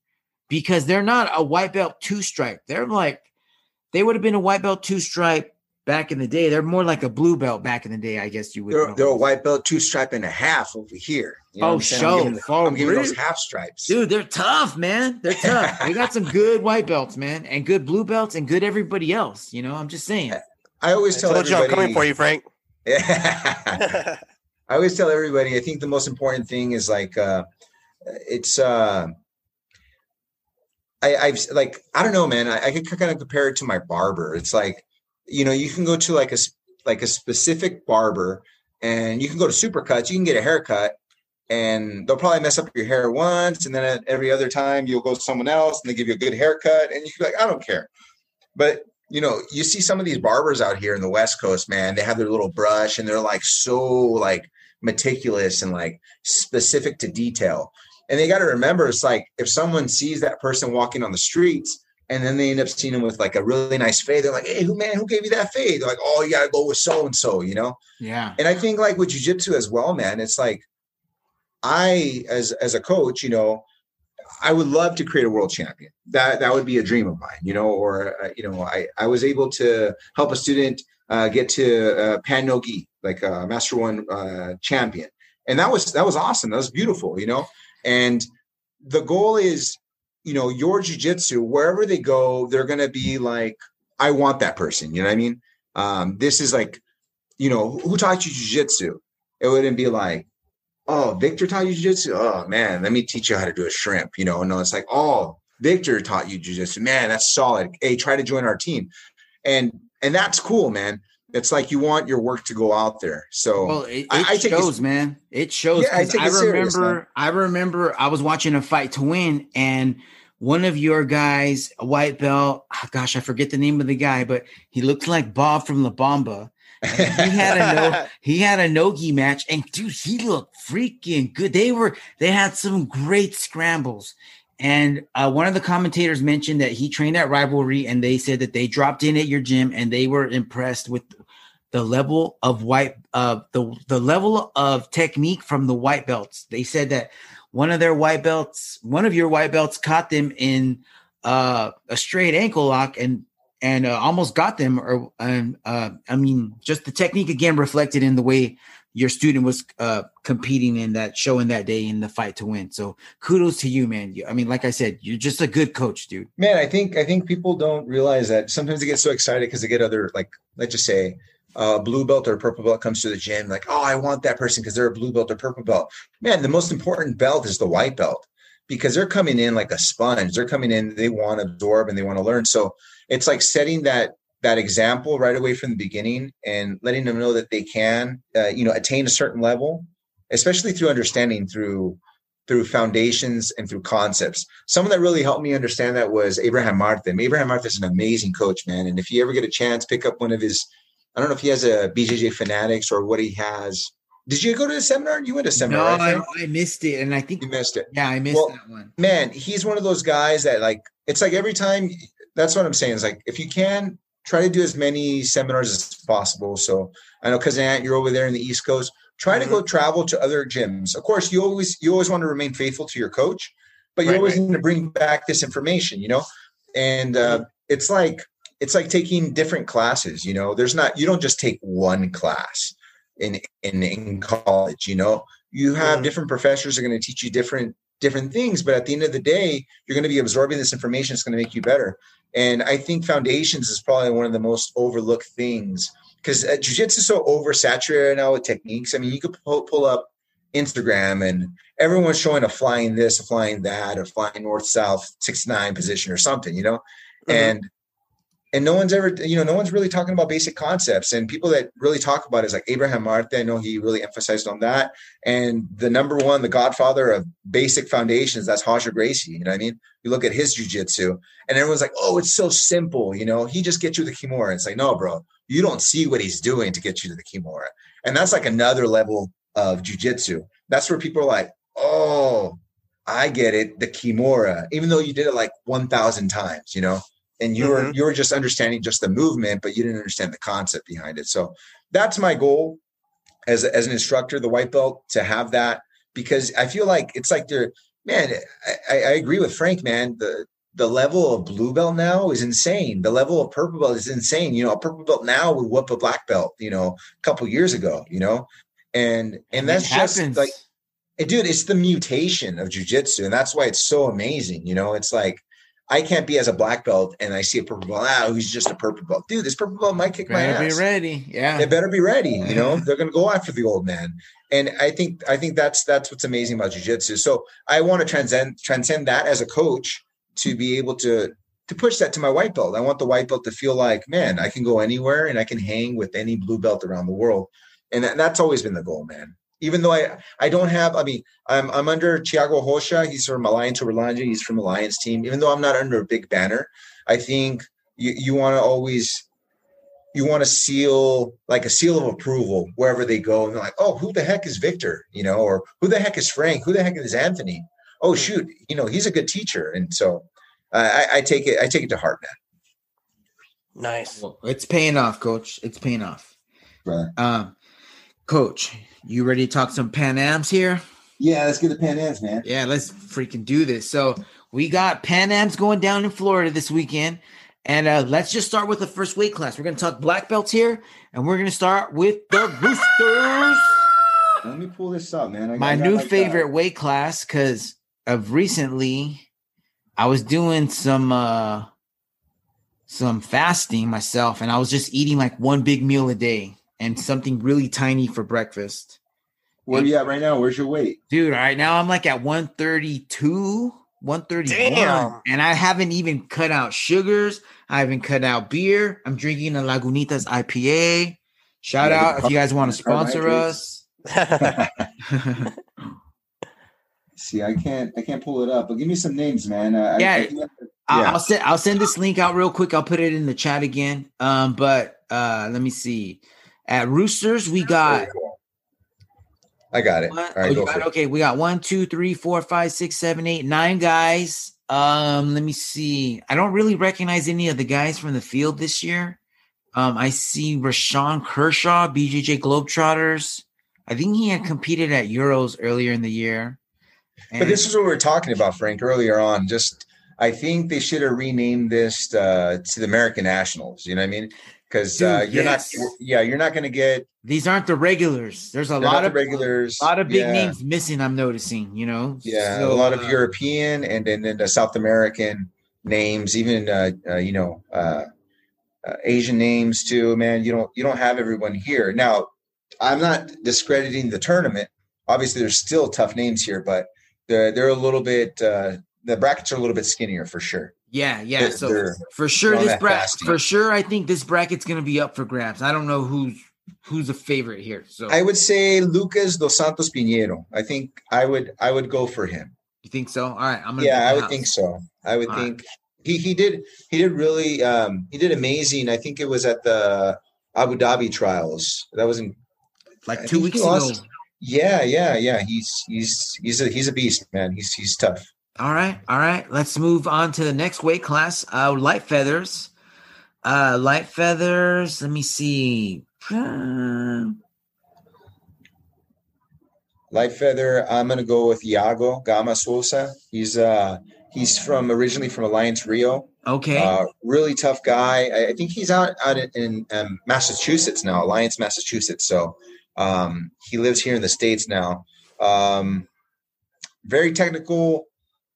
Speaker 2: because they're not a white belt two stripe. They're like they would have been a white belt two stripe back in the day. They're more like a blue belt back in the day, I guess you would.
Speaker 4: They're, they're a white belt two stripe and a half over here.
Speaker 2: You know oh, show!
Speaker 4: I'm giving,
Speaker 2: oh,
Speaker 4: I'm giving those half stripes,
Speaker 2: dude. They're tough, man. They're *laughs* tough. we got some good white belts, man, and good blue belts, and good everybody else. You know, I'm just saying.
Speaker 4: I always tell
Speaker 3: I
Speaker 4: everybody,
Speaker 3: you I'm coming for you, Frank.
Speaker 4: Yeah. *laughs* *laughs* I always tell everybody. I think the most important thing is like, uh, it's. uh I, I've like I don't know, man. I, I can kind of compare it to my barber. It's like you know, you can go to like a like a specific barber and you can go to supercuts, you can get a haircut and they'll probably mess up your hair once and then every other time you'll go to someone else and they give you a good haircut and you can be like, I don't care. But you know, you see some of these barbers out here in the West Coast, man, they have their little brush and they're like so like meticulous and like specific to detail. And they got to remember it's like if someone sees that person walking on the streets and then they end up seeing him with like a really nice fade. They're like, "Hey, who man? Who gave you that fade?" They're like, "Oh, you gotta go with so and so," you know.
Speaker 2: Yeah.
Speaker 4: And I think like with jujitsu as well, man. It's like I, as as a coach, you know, I would love to create a world champion. That that would be a dream of mine, you know. Or uh, you know, I I was able to help a student uh, get to uh, pan no gi, like a master one uh, champion, and that was that was awesome. That was beautiful, you know. And the goal is you know, your jujitsu, wherever they go, they're going to be like, I want that person. You know what I mean? Um, this is like, you know, who taught you jujitsu? It wouldn't be like, oh, Victor taught you jujitsu. Oh man, let me teach you how to do a shrimp. You know, no, it's like, oh, Victor taught you jujitsu. Man, that's solid. Hey, try to join our team, and and that's cool, man. It's like you want your work to go out there. So
Speaker 2: well, it, it I, I shows, man. It shows. Yeah, I, I remember. Serious, I remember. I was watching a fight to win, and one of your guys, a white belt. Oh, gosh, I forget the name of the guy, but he looked like Bob from La Bamba. he had a no, *laughs* he had a nogi match, and dude, he looked freaking good. They were they had some great scrambles, and uh, one of the commentators mentioned that he trained at Rivalry, and they said that they dropped in at your gym and they were impressed with the level of white uh the the level of technique from the white belts. They said that one of their white belts, one of your white belts caught them in uh, a straight ankle lock and and uh, almost got them. Or uh, I mean, just the technique again reflected in the way your student was uh, competing in that show in that day in the fight to win. So kudos to you, man. I mean, like I said, you're just a good coach, dude.
Speaker 4: Man, I think I think people don't realize that sometimes they get so excited because they get other like let's just say a blue belt or purple belt comes to the gym, like, oh, I want that person because they're a blue belt or purple belt. Man, the most important belt is the white belt because they're coming in like a sponge. They're coming in, they want to absorb and they want to learn. So it's like setting that that example right away from the beginning and letting them know that they can, uh, you know, attain a certain level, especially through understanding through through foundations and through concepts. Someone that really helped me understand that was Abraham Marte. Abraham Marte is an amazing coach, man. And if you ever get a chance, pick up one of his I don't know if he has a BJJ Fanatics or what he has. Did you go to the seminar? You went to a seminar.
Speaker 2: No, right? I, I, missed it, and I think
Speaker 4: you missed it.
Speaker 2: Yeah, I missed well, that one.
Speaker 4: Man, he's one of those guys that like. It's like every time. That's what I'm saying. Is like if you can try to do as many seminars as possible. So I know, cousin Aunt, you're over there in the East Coast. Try mm-hmm. to go travel to other gyms. Of course, you always you always want to remain faithful to your coach, but you right, always right. need to bring back this information. You know, and uh, mm-hmm. it's like it's like taking different classes you know? There's not you don't just take one class in in, in college you know? You have mm-hmm. different professors are going to teach you different different things but at the end of the day you're going to be absorbing this information it's going to make you better. And i think foundations is probably one of the most overlooked things because uh, jiu-jitsu is so oversaturated now with techniques. I mean you could pull, pull up instagram and everyone's showing a flying this a flying that a flying north south 69 position or something you know? Mm-hmm. and and no one's ever, you know, no one's really talking about basic concepts. And people that really talk about it is like Abraham Marte. I know he really emphasized on that. And the number one, the godfather of basic foundations, that's Roger Gracie. You know what I mean? You look at his jujitsu, and everyone's like, "Oh, it's so simple." You know, he just gets you the kimura. It's like, no, bro, you don't see what he's doing to get you to the kimura, and that's like another level of jujitsu. That's where people are like, "Oh, I get it, the kimura," even though you did it like one thousand times. You know, and you were mm-hmm. you were just understanding just the movement, but you didn't understand the concept behind it. So that's my goal as as an instructor, the white belt, to have that because I feel like it's like they're man. I, I agree with Frank, man. The the level of blue belt now is insane. The level of purple belt is insane. You know, a purple belt now would whoop a black belt. You know, a couple years ago. You know, and and that's just like, dude, it's the mutation of jujitsu, and that's why it's so amazing. You know, it's like I can't be as a black belt and I see a purple belt. Ah, he's just a purple belt. Dude, this purple belt might kick
Speaker 2: better
Speaker 4: my
Speaker 2: ass. Be ready, yeah.
Speaker 4: They better be ready. You know, they're going to go after the old man, and I think I think that's that's what's amazing about jujitsu. So I want to transcend transcend that as a coach to be able to to push that to my white belt. I want the white belt to feel like, man, I can go anywhere and I can hang with any blue belt around the world, and that, that's always been the goal, man even though I I don't have I mean I'm I'm under Thiago Rocha. He's from Alliance Uberlândia he's from Alliance team. Even though I'm not under a big banner I think you you want to always you want to seal like a seal of approval wherever they go. And they're like oh who the heck is Victor? You know or who the heck is Frank? Who the heck is Anthony? Oh hmm. shoot you know he's a good teacher. And so I, I take it I take it to heart man.
Speaker 3: Nice.
Speaker 2: Well, it's paying off coach. It's paying off.
Speaker 4: Right.
Speaker 2: Um coach you ready to talk some Pan Ams here?
Speaker 4: Yeah, let's get the Pan Ams, man.
Speaker 2: Yeah, let's freaking do this. So we got Pan Ams going down in Florida this weekend. And uh, let's just start with the first weight class. We're going to talk black belts here, and we're going to start with the Roosters.
Speaker 4: Let me pull this up, man.
Speaker 2: I My new favorite that. weight class because of recently, I was doing some uh some fasting myself, and I was just eating like one big meal a day and something really tiny for breakfast.
Speaker 4: Where are you at right now? Where's your weight?
Speaker 2: Dude, right now I'm like at 132, 131. Damn. And I haven't even cut out sugars. I haven't cut out beer. I'm drinking a Lagunitas IPA. Shout yeah, out if you guys want to sponsor us. *laughs*
Speaker 4: See, I can't I can't pull it up, but give me some names, man. Uh,
Speaker 2: yeah. I, I yeah. I'll, I'll send I'll send this link out real quick. I'll put it in the chat again. Um, but uh let me see. At Roosters, we got.
Speaker 4: I got it. One, All right,
Speaker 2: oh, got, okay, we got one, two, three, four, five, six, seven, eight, nine guys. Um, let me see. I don't really recognize any of the guys from the field this year. Um, I see Rashawn Kershaw, BJJ Globetrotters. I think he had competed at Euros earlier in the year.
Speaker 4: And but this is what we were talking about, Frank, earlier on. Just I think they should have renamed this uh, to the American Nationals. You know what I mean? Because uh, you're yes. not. Yeah, you're not going to get.
Speaker 2: These aren't the regulars. There's a lot of
Speaker 4: regulars.
Speaker 2: A lot of big yeah. names missing. I'm noticing. You know.
Speaker 4: Yeah, so, a lot of uh, European and then the South American names, even uh, uh you know uh, uh, Asian names too. Man, you don't you don't have everyone here now. I'm not discrediting the tournament. Obviously, there's still tough names here, but they're they're a little bit. the brackets are a little bit skinnier for sure.
Speaker 2: Yeah, yeah. So for sure, this bracket for sure, I think this bracket's going to be up for grabs. I don't know who's who's a favorite here. So
Speaker 4: I would say Lucas dos Santos Pinheiro. I think I would I would go for him.
Speaker 2: You think so? All right, I'm
Speaker 4: gonna. Yeah, I would house. think so. I would All think right. he he did he did really um he did amazing. I think it was at the Abu Dhabi trials. That was in
Speaker 2: like two weeks ago.
Speaker 4: Yeah, yeah, yeah. He's he's he's a he's a beast, man. He's he's tough.
Speaker 2: All right, all right. Let's move on to the next weight class. Uh, light feathers. Uh, light feathers. Let me see.
Speaker 4: light feather. I'm gonna go with Iago Gama Souza. He's uh he's from originally from Alliance Rio.
Speaker 2: Okay.
Speaker 4: Uh, really tough guy. I, I, think he's out out in, in um, Massachusetts now, Alliance, Massachusetts. So um, he lives here in the states now. Um, very technical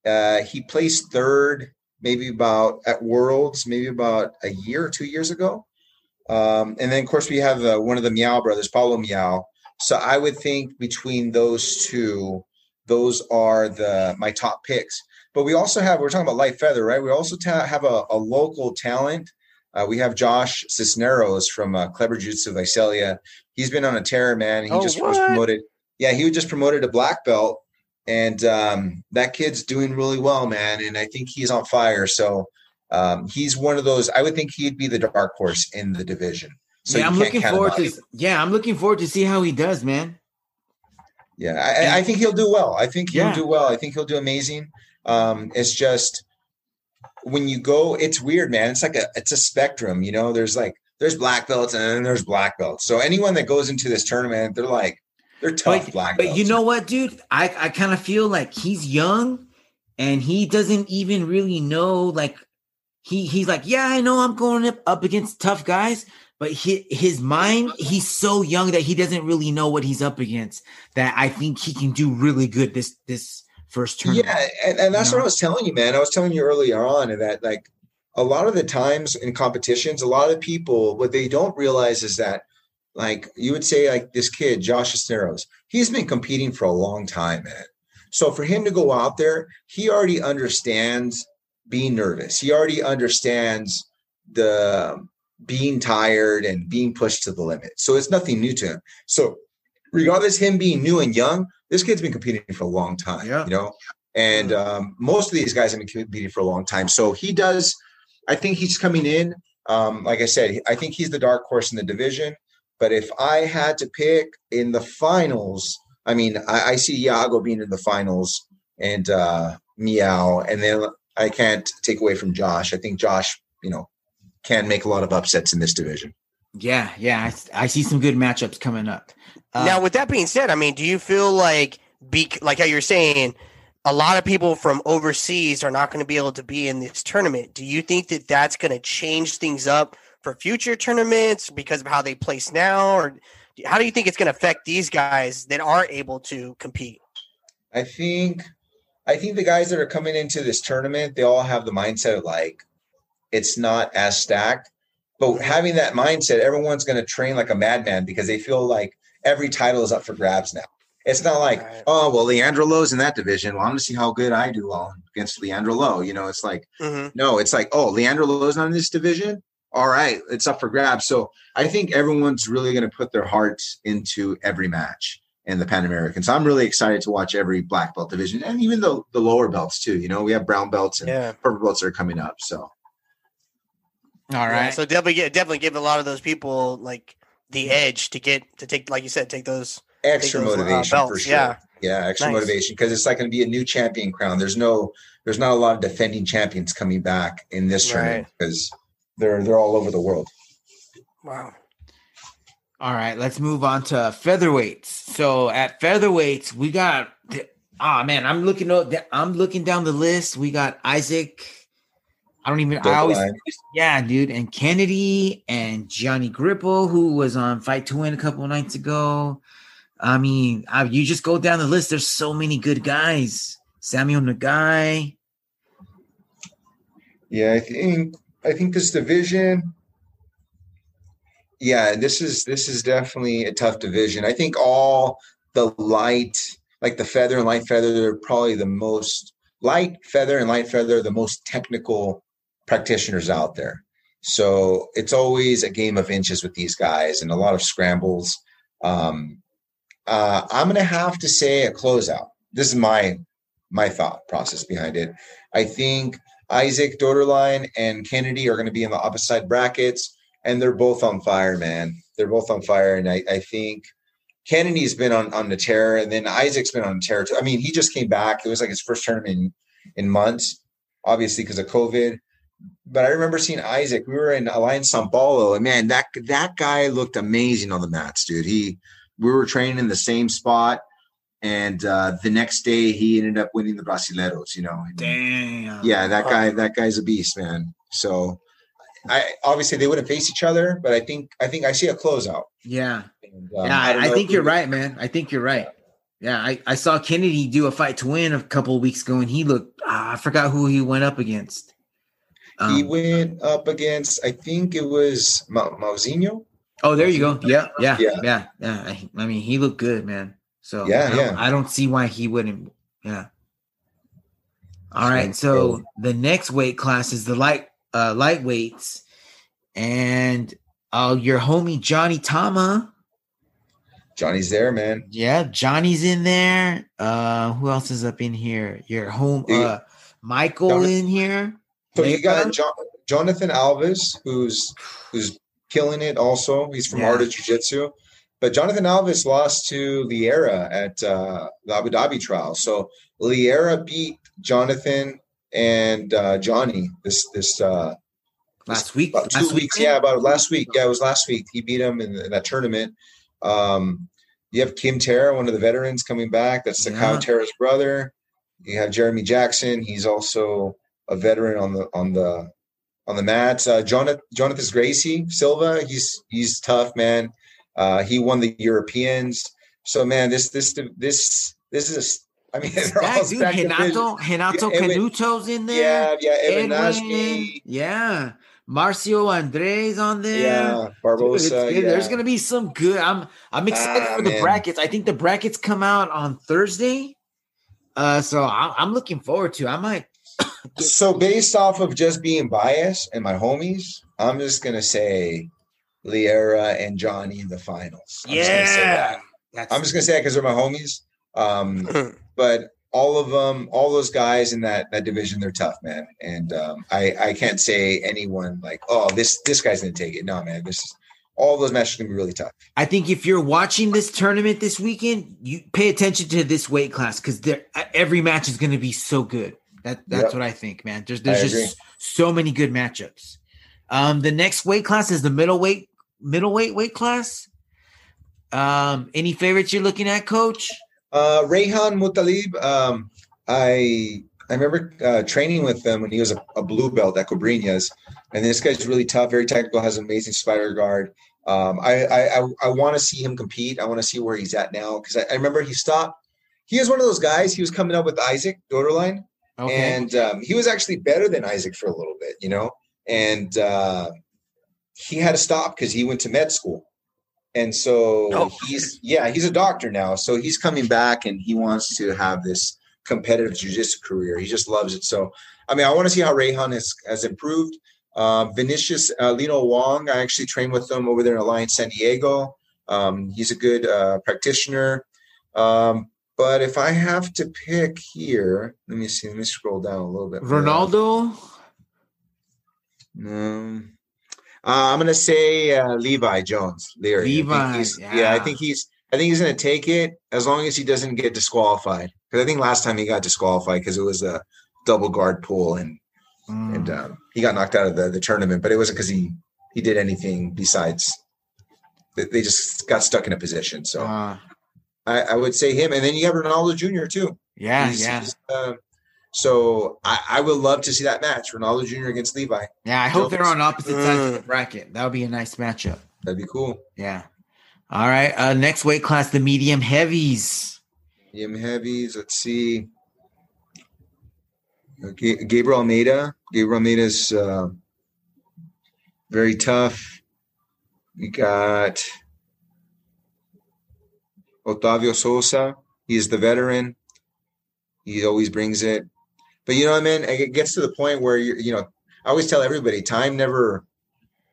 Speaker 4: uh, he placed third, maybe about at Worlds, maybe about a year or two years ago. Um, and then, of course, we have uh, one of the Miyao brothers, Paulo Miyao. So I would think between those two, those are the my top picks. But we also have we're talking about light feather, right? We also ta- have a, a local talent. Uh, we have Josh Cisneros from uh, Clever Jutsu Visalia. He's been on a tear, man. He
Speaker 3: Oh,
Speaker 4: just was promoted. Yeah, he was just promoted to black belt, and um, that kid's doing really well, man. And I think he's on fire. So um, he's one of those. I would think he'd be the dark horse in the division. So
Speaker 2: yeah, I'm looking forward to. Yeah, I'm looking forward to see how he does, man.
Speaker 4: Yeah, I, I- I think he'll do well. I think he'll
Speaker 2: Yeah.
Speaker 4: do well. I think he'll do amazing. Um, it's just when you go, it's weird, man. It's like a it's a spectrum, you know. There's like there's black belts and then there's black belts. So anyone that goes into this tournament, they're like they're tough
Speaker 2: But,
Speaker 4: black
Speaker 2: but you know what, dude? I I kind of feel like he's young, and he doesn't even really know. Like he he's like, yeah, I know I'm going up up against tough guys, but he, his mind, he's so young that he doesn't really know what he's up against. That I think he can do really good this this first turn.
Speaker 4: Yeah, and, and that's
Speaker 2: You
Speaker 4: what? I was telling you, man. I was telling you earlier on that like a lot of the times in competitions, a lot of people what they don't realize is that like you would say like this kid, Josh Cisneros, he's been competing for a long time, man. So for him to go out there, he already understands being nervous. He already understands the being tired and being pushed to the limit. So it's nothing new to him. So regardless him being new and young, this kid's been competing for a long time.
Speaker 2: Yeah.
Speaker 4: You know, and um, most of these guys have been competing for a long time. So he does. I think he's coming in. Um, like I said, I think he's the dark horse in the division. But if I had to pick in the finals, I mean, I, I see Iago being in the finals and uh, Miyao, and then I can't take away from Josh. I think Josh, you know, can make a lot of upsets in this division.
Speaker 2: yeah, yeah. I, I see some good matchups coming up. Uh,
Speaker 3: now, with that being said, I mean, do you feel like, be like how you're saying, a lot of people from overseas are not going to be able to be in this tournament? Do you think that that's going to change things up for future tournaments because of how they place now, or how do you think it's going to affect these guys that are able to compete?
Speaker 4: I think I think the guys that are coming into this tournament, they all have the mindset of like it's not as stacked. But having that mindset, everyone's going to train like a madman because they feel like every title is up for grabs now. It's not like,
Speaker 3: Right.
Speaker 4: oh, well, Leandro Lo's in that division. Well, I'm going to see how good I do well against Leandro Lo. You know, it's like,
Speaker 3: hmm
Speaker 4: no, it's like, oh, Leandro Lo's not in this division. All right, it's up for grabs. So I think everyone's really going to put their hearts into every match in the Pan American. So I'm really excited to watch every black belt division and even the, the lower belts too. You know, we have brown belts and
Speaker 3: Yeah.
Speaker 4: purple belts that are coming up. So
Speaker 2: all right.
Speaker 3: Yeah, so definitely, get, definitely give a lot of those people like the edge to get to take, like you said, take those.
Speaker 4: extra
Speaker 3: those, uh,
Speaker 4: motivation for sure.
Speaker 3: yeah.
Speaker 4: Yeah, extra
Speaker 3: Nice.
Speaker 4: motivation because it's like going to be a new champion crown. There's no, there's not a lot of defending champions coming back in this tournament because they're they're all over the world.
Speaker 3: Wow.
Speaker 2: All right, let's move on to featherweights. So at featherweights, we got ah man, I'm looking up I'm looking down the list. We got Isaac. I don't even I always
Speaker 4: line.
Speaker 2: yeah, dude, and Kennedy and Johnny Grippo, who was on Fight to Win a couple of nights ago. I mean, I, you just go down the list. There's so many good guys. Samuel Nagai.
Speaker 4: Yeah, I think I think this division. Yeah, this is this is definitely a tough division. I think all the light, like the feather and light feather, they're probably the most light feather and light feather, the most technical practitioners out there. So it's always a game of inches with these guys and a lot of scrambles. Um, uh, I'm gonna have to say a closeout. This is my my thought process behind it. I think Isaac Doederlein and Kennedy are going to be in the opposite brackets, and they're both on fire, man. They're both on fire, and I, I think Kennedy's been on on the terror, and then Isaac's been on tear too. I mean, he just came back. It was like his first tournament in, in months, obviously because of COVID. But I remember seeing Isaac. We were in Alliance Sao Paulo, and man, that that guy looked amazing on the mats, dude. He we were training in the same spot. And uh, the next day, he ended up winning the Brasileiros. You know,
Speaker 2: Damn.
Speaker 4: yeah, that guy, that guy's a beast, man. So, I obviously they wouldn't face each other, but I think I think I see a closeout.
Speaker 2: Yeah.
Speaker 4: And, um,
Speaker 2: yeah, I, I think you're right, man. I think you're right. Yeah, I, I saw Kennedy do a fight to win a couple of weeks ago, and he looked. ah, I forgot who he went up against.
Speaker 4: He
Speaker 2: Um,
Speaker 4: went up against, I think it was Ma- Mauzinho.
Speaker 2: oh, there you go. Yeah, yeah,
Speaker 4: Yeah.
Speaker 2: yeah, yeah. I, I mean, he looked good, man. So
Speaker 4: Yeah,
Speaker 2: I don't,
Speaker 4: yeah.
Speaker 2: I don't see why he wouldn't. Yeah. All right.
Speaker 4: So-
Speaker 2: the next weight class is the light uh lightweights, and uh, your homie Johnny Tama.
Speaker 4: Johnny's there, man.
Speaker 2: Yeah, Johnny's in there. Uh, who else is up in here? Your home, uh, Michael
Speaker 4: Jonathan-
Speaker 2: in here.
Speaker 4: So you got
Speaker 2: Later.
Speaker 4: jo- Jonathan Alves, who's who's killing it. Also, he's from
Speaker 2: Yeah.
Speaker 4: Art of Jiu Jitsu. But Jonathan Alves lost to Liera at uh, the Abu Dhabi trial. So Liera beat Jonathan and uh, Johnny this this uh,
Speaker 2: last week.
Speaker 4: about two
Speaker 2: last
Speaker 4: weeks.
Speaker 2: weekend?
Speaker 4: Yeah, about last week. Yeah, it was last week. He beat him in, in that tournament. Um, you have Kim Terra, one of the veterans, coming back. That's the Kyle
Speaker 2: Yeah.
Speaker 4: Terra's brother. You have Jeremy Jackson. He's also a veteran on the on the on the mats. Uh, Jonathan Jonathan Gracie Silva. He's he's tough, man. Uh, he won the Europeans. So man, this this this this is. I mean, *laughs* they're all
Speaker 2: dude,
Speaker 4: stacked divisions.
Speaker 2: Renato, Renato
Speaker 4: Yeah,
Speaker 2: Canuto's in there.
Speaker 4: Yeah, yeah,
Speaker 2: Edwin,
Speaker 4: Najmi.
Speaker 2: yeah, Marcio Andres on there.
Speaker 4: Yeah, Barbosa.
Speaker 2: good.
Speaker 4: yeah.
Speaker 2: There's gonna be some good. I'm I'm excited
Speaker 4: Ah,
Speaker 2: for the
Speaker 4: man.
Speaker 2: brackets. I think the brackets come out on Thursday. Uh, so I, I'm looking forward to. I might. *coughs*
Speaker 4: So based off of just being biased and my homies, I'm just gonna say Liera and Johnny in the finals. I'm just gonna say that. I'm just gonna say that because they're my homies. Um, *laughs* but all of them, all those guys in that that division, they're tough, man. And um, I I can't say anyone like, oh, this this guy's gonna take it. No, man. This all those matches are gonna be really tough.
Speaker 2: I think if you're watching this tournament this weekend, you pay attention to this weight class because every match is going to be so good. That that's
Speaker 4: Yep.
Speaker 2: what I think, man. There's there's
Speaker 4: I
Speaker 2: just
Speaker 4: agree.
Speaker 2: so many good matchups. Um, the next weight class is the middleweight middleweight weight class. Um, any favorites you're looking at, Coach?
Speaker 4: Uh, Rayhan Mutalib, um, I I remember uh, training with him when he was a, a blue belt at Cobrinha's, and this guy's really tough, very technical, has an amazing spider guard. Um, I I, I, I want to see him compete. I want to see where he's at now because I, I remember he stopped. He was one of those guys. He was coming up with Isaac Doederlein, and um, he was actually better than Isaac for a little bit, you know. And uh, he had to stop because he went to med school, and so
Speaker 3: Oh.
Speaker 4: he's yeah, he's a doctor now. So he's coming back, and he wants to have this competitive jiu-jitsu career. He just loves it. So I mean, I want to see how Rayhan has has improved. Uh, Vinicius uh, Lino Wong, I actually trained with him over there in Alliance San Diego. Um, he's a good uh, practitioner. Um, but if I have to pick here, let me see. Let me scroll down a little bit. more. Um, uh, I'm gonna say uh, Levi Jones. Leary.
Speaker 2: Levi,
Speaker 4: he's-
Speaker 2: yeah.
Speaker 4: yeah. I think he's. I think he's gonna take it as long as he doesn't get disqualified. Because I think last time he got disqualified because it was a double guard pull and
Speaker 2: Mm.
Speaker 4: and um, he got knocked out of the, the tournament. But it wasn't because he he did anything besides. They they just got stuck in a position. So
Speaker 2: Uh,
Speaker 4: I, I would say him, and then you have Ronaldo Jr. too.
Speaker 2: yeah,
Speaker 4: He's-
Speaker 2: yeah,
Speaker 4: he's, uh, so I, I would love to see that match, Ronaldo Jr. against Levi.
Speaker 2: yeah. I hope they're on opposite sides of the
Speaker 3: Mm.
Speaker 2: bracket. That would be a nice matchup.
Speaker 4: That'd be cool.
Speaker 2: Yeah. All right. Uh, next weight class, the medium heavies.
Speaker 4: Medium heavies. Let's see. Okay, Gabriel Almeida. Gabriel Almeida's uh, very tough. We got Otavio Sousa. He's the veteran. He always brings it. But you know what I mean? It gets to the point where you you know, I always tell everybody, time never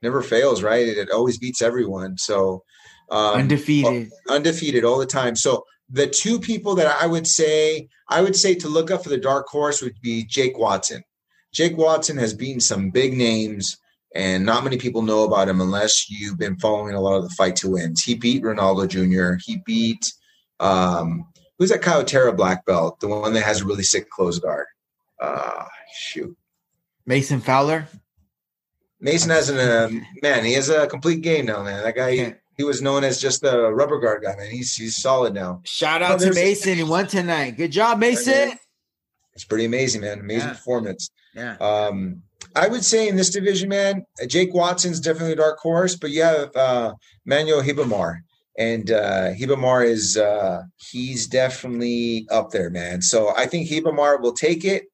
Speaker 4: never fails, right? It, it always beats everyone. So um,
Speaker 2: Undefeated.
Speaker 4: undefeated all the time. So the two people that I would say I would say to look up for the dark horse would be Jake Watson. Jake Watson has beaten some big names, and not many people know about him unless you've been following a lot of the fight to wins. He beat Ronaldo Jr. He beat um, who's that Kyle Terra black belt, the one that has a really sick close guard. Uh, shoot.
Speaker 2: Mason Fowler.
Speaker 4: Mason has an uh, man. He has a complete game now, man. That guy,
Speaker 2: Yeah.
Speaker 4: he was known as just the rubber guard guy, man. He's he's solid now.
Speaker 2: Shout
Speaker 4: Oh,
Speaker 2: out to Mason. He won tonight. Good job, Mason.
Speaker 4: It's pretty amazing, man. Amazing
Speaker 2: Yeah.
Speaker 4: performance.
Speaker 2: Yeah.
Speaker 4: Um, I would say in this division, man, Jake Watson's definitely a dark horse, but you have uh, Manuel Ribamar, and uh, Ribamar is uh, he's definitely up there, man. So I think Ribamar will take it,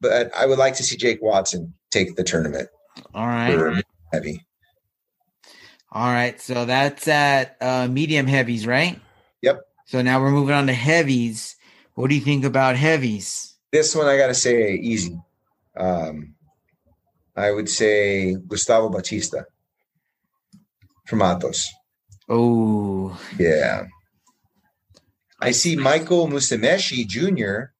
Speaker 4: but I would like to see Jake Watson take the tournament
Speaker 2: All right.
Speaker 4: heavy.
Speaker 2: All right. So that's at uh, medium heavies, right?
Speaker 4: Yep.
Speaker 2: So now we're moving on to heavies. What do you think about heavies?
Speaker 4: This one I got to say easy. Um, I would say Gustavo Batista from Atos.
Speaker 2: Oh,
Speaker 4: Yeah. I see Michael Musumeci Jr.,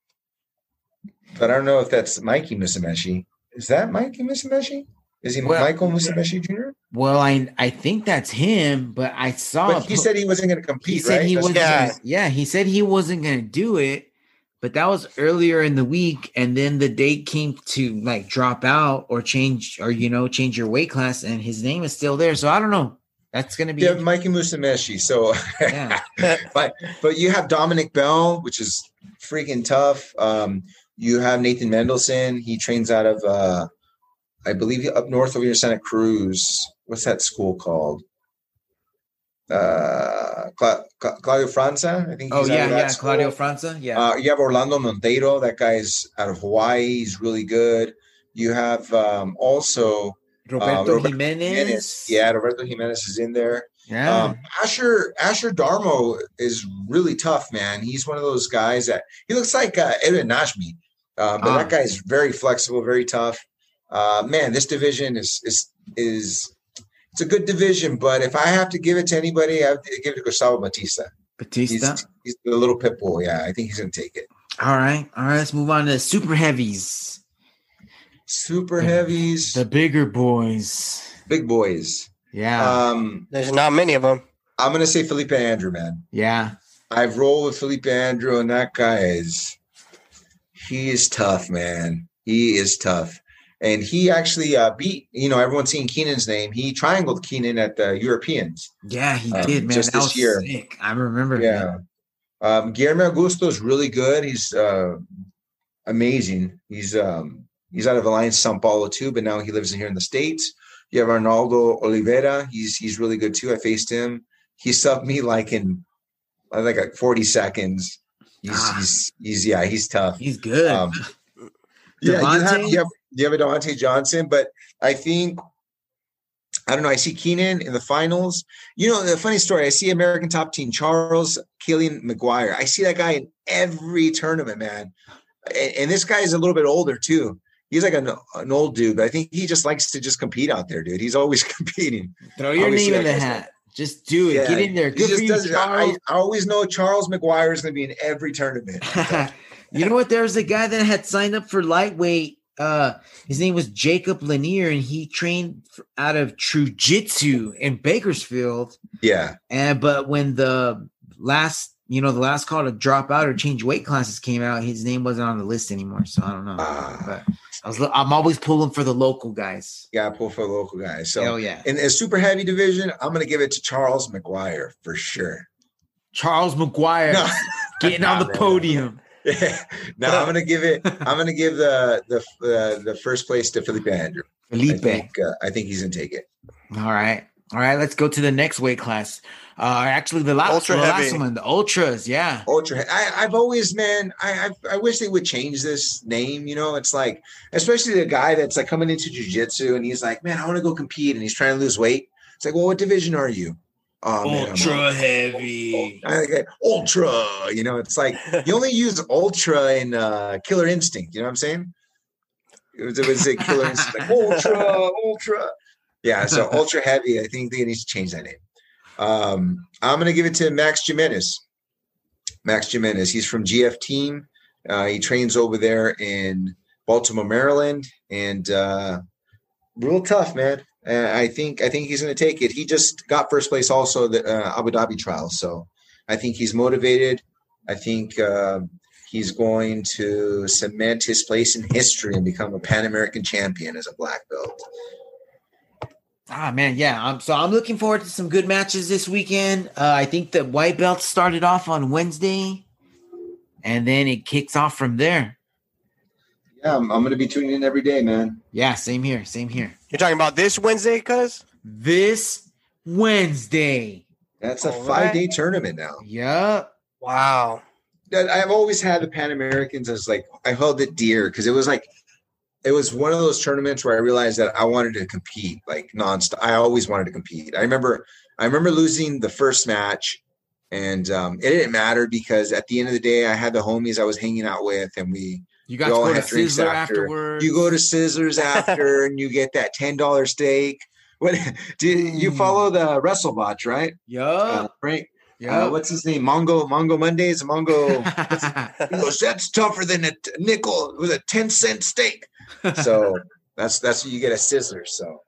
Speaker 4: but I don't know if that's Mikey Musumeci. Is that Mikey Musumeci? Is he
Speaker 2: Well,
Speaker 4: Michael Musumeci Jr.?
Speaker 2: well, I I think that's him, but I saw.
Speaker 4: But he
Speaker 2: po-
Speaker 4: said he wasn't going to
Speaker 2: he
Speaker 4: compete,
Speaker 2: said
Speaker 4: right?
Speaker 2: he wasn't.
Speaker 3: Yeah.
Speaker 2: Yeah, he said he wasn't going to do it, but that was earlier in the week, and then the date came to like drop out or change or you know change your weight class, and his name is still there. So I don't know. That's going to be
Speaker 4: Yeah, Mikey Musumeci. So,
Speaker 2: yeah. *laughs*
Speaker 4: but but you have Dominic Bell, which is freaking tough. Um, you have Nathan Mendelson. He trains out of, uh, I believe, up north over here, Santa Cruz. What's that school called? Uh, Cla- Cla- Claudio França. I think.
Speaker 2: Oh yeah, yeah,
Speaker 4: school.
Speaker 2: Claudio França. Yeah.
Speaker 4: Uh, you have Orlando Monteiro. That guy's out of Hawaii. He's really good. You have um, also
Speaker 2: Roberto,
Speaker 4: Roberto
Speaker 2: Jimenez.
Speaker 4: Jimenez. Yeah, Roberto Jimenez is in there.
Speaker 2: Yeah.
Speaker 4: Um, Asher Asher Darmo is really tough, man. He's one of those guys that he looks like uh, Edwin Najmi, uh, but
Speaker 2: Ah.
Speaker 4: that is very flexible, very tough. Uh, man, this division is is is it's a good division, but if I have to give it to anybody, I have to give it to Gustavo Batista.
Speaker 2: Batista.
Speaker 4: He's, he's the little pit bull. Yeah, I think he's gonna take it.
Speaker 2: All right. All right. Let's move on to super heavies.
Speaker 4: Super heavies,
Speaker 2: The bigger boys.
Speaker 4: big boys.
Speaker 2: Yeah.
Speaker 4: Um,
Speaker 3: There's not many of them.
Speaker 4: I'm gonna say Felipe Andrew, man.
Speaker 2: yeah.
Speaker 4: I've rolled with Felipe Andrew, and that guy is he is tough, man. He is tough. And he actually uh, beat, you know, everyone's seeing Keenan's name. He triangled Keenan at the Europeans.
Speaker 2: Yeah, he
Speaker 4: Um,
Speaker 2: did, man.
Speaker 4: just
Speaker 2: that
Speaker 4: this
Speaker 2: was
Speaker 4: year.
Speaker 2: sick. I remember.
Speaker 4: Yeah. Um, Guillermo Augusto is really good. He's uh, amazing. He's um, he's out of Alliance Sao Paulo too, but now he lives in here in the States. You have Arnaldo Oliveira. He's he's really good too. I faced him. He subbed me like in I think like 40 seconds. He's
Speaker 2: Ah.
Speaker 4: he's he's yeah, he's tough.
Speaker 2: He's good.
Speaker 4: Um, *laughs* yeah, you have, you have you have a Devhonte Johnson, but I think I don't know. I see Keenan in the finals. You know, the funny story. I see American top team Charles Killian McGuire. I see that guy in every tournament, man. And, and this guy is a little bit older too. He's like an, an old dude, but I think he just likes to just compete out there, dude. He's always *laughs* competing.
Speaker 2: Throw your
Speaker 4: obviously,
Speaker 2: name in the hat. Just do it.
Speaker 4: Yeah,
Speaker 2: Get in there. Good for you,
Speaker 4: it. I,
Speaker 2: Charles.
Speaker 4: I always know Charles McGuire is going to be in every tournament. *laughs*
Speaker 2: you know what? There was a guy that had signed up for lightweight. Uh, his name was Jacob Lanier, and he trained out of True Jitsu in Bakersfield.
Speaker 4: yeah,
Speaker 2: And but when the last, you know, the last call to drop out or change weight classes came out, his name wasn't on the list anymore. So I don't know.
Speaker 4: Ah.
Speaker 2: but I was, I'm always pulling for the local guys.
Speaker 4: Yeah, to pull for the local guys. So
Speaker 2: Hell yeah,
Speaker 4: in a super heavy division, I'm going to give it to Charles McGuire for sure.
Speaker 2: Charles McGuire
Speaker 4: No. *laughs*
Speaker 2: getting on the podium.
Speaker 4: no, *laughs* I'm gonna give it. I'm gonna give the the uh, the first place to Felipe Andrew. I think, uh, I think he's gonna take it.
Speaker 2: All right. All right, let's go to the next weight class. Uh actually the last,
Speaker 3: Ultra
Speaker 2: the last one, the ultras, yeah.
Speaker 4: Ultra. I, I've always, man. I, I I wish they would change this name. You know, it's like, especially the guy that's like coming into jujitsu and he's like, man, I want to go compete, and he's trying to lose weight. It's like, well, what division are you? Oh man, I'm
Speaker 2: heavy.
Speaker 4: I ultra. You know, it's like you only *laughs* use ultra in uh, Killer Instinct. You know what I'm saying? It was, it was a Killer Instinct, like ultra, ultra. Yeah, so *laughs* ultra heavy. I think they need to change that name. Um, I'm gonna give it to Max Gimenis. Max Gimenis. He's from GF Team. Uh, he trains over there in Baltimore, Maryland, and uh, real tough, man. Uh, I think I think he's going to take it. He just got first place also the uh, Abu Dhabi trial, so I think he's motivated. I think uh, he's going to cement his place in history and become a Pan American champion as a black belt.
Speaker 2: Ah man, yeah. I'm so I'm looking forward to some good matches this weekend. Uh I think the white belt started off on Wednesday and then it kicks off from there.
Speaker 4: Yeah, I'm, I'm going to be tuning in every day, man.
Speaker 2: Yeah, same here, same here.
Speaker 3: You're talking about this Wednesday, cuz?
Speaker 2: This Wednesday.
Speaker 4: That's a
Speaker 3: All right.
Speaker 4: five day tournament now.
Speaker 2: Yup.
Speaker 3: Wow.
Speaker 4: that I've always had the Pan Americans as like I held it dear because it was like it was one of those tournaments where I realized that I wanted to compete like nonstop. I always wanted to compete. I remember I remember losing the first match, and um, it didn't matter because at the end of the day, I had the homies I was hanging out with, and we
Speaker 2: You got
Speaker 4: We
Speaker 2: to
Speaker 4: all
Speaker 2: go to Sizzler
Speaker 4: after.
Speaker 2: afterwards.
Speaker 4: You go to Scissors *laughs* after, and you get that ten dollar steak. *laughs* What do you,
Speaker 2: Mm.
Speaker 4: follow the WrestleBotch, right?
Speaker 2: Yeah,
Speaker 4: Uh, right. Uh, what's his name? Mongo Mongo Mondays. Mongo. *laughs* He goes, that's tougher than a t- nickel with a 10 cent steak. So *laughs* that's that's what you get a Sizzlers. So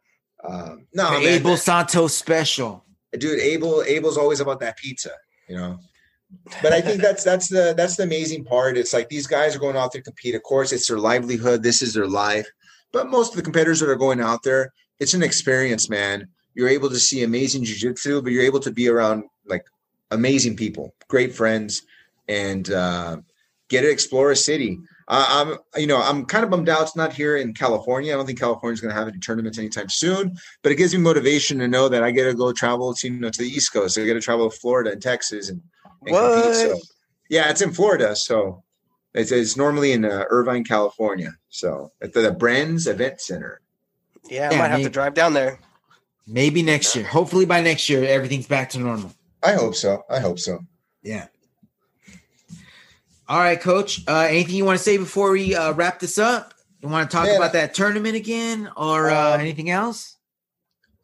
Speaker 4: um no man,
Speaker 2: Abel Santos special.
Speaker 4: dude, Abel Abel's always about that pizza, you know. But I think that's that's the that's the amazing part. It's like these guys are going out there to compete. Of course, it's their livelihood. This is their life. But most of the competitors that are going out there, it's an experience, man. You're able to see amazing jujitsu, but you're able to be around like amazing people, great friends, and uh, get to explore a city. I, I'm, you know, I'm kind of bummed out it's not here in California. I don't think California's going to have any tournaments anytime soon. But it gives me motivation to know that I get to go travel to you know to the East Coast. I get to travel to Florida and Texas and, and compete.
Speaker 3: What?
Speaker 4: So yeah, it's in Florida, so it's, it's normally in uh, Irvine, California. So at the, the Bren Event Center.
Speaker 3: Yeah, I
Speaker 2: Yeah,
Speaker 3: might have
Speaker 2: maybe-
Speaker 3: to drive down there.
Speaker 2: Maybe next year. Hopefully by next year, everything's back to normal.
Speaker 4: I hope so. I hope so.
Speaker 2: Yeah. All right, coach. Uh, anything you want to say before we uh, wrap this up? You want to talk
Speaker 4: Man,
Speaker 2: about that tournament again or uh,
Speaker 4: Um,
Speaker 2: anything else?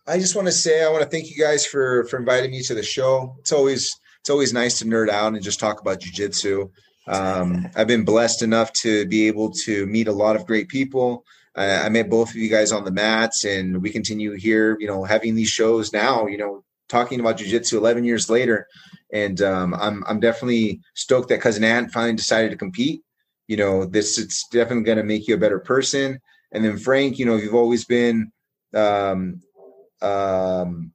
Speaker 4: I just want to say I want to thank you guys for for inviting me to the show. It's always it's always nice to nerd out and just talk about jujitsu. Um, I've been blessed enough to be able to meet a lot of great people. I, I met both of you guys on the mats, and we continue here. You know, having these shows now. You know, talking about jujitsu 11 years later, and um, I'm I'm definitely stoked that cousin Ant finally decided to compete. You know, this it's definitely going to make you a better person. And then Frank, you know, you've always been um, um,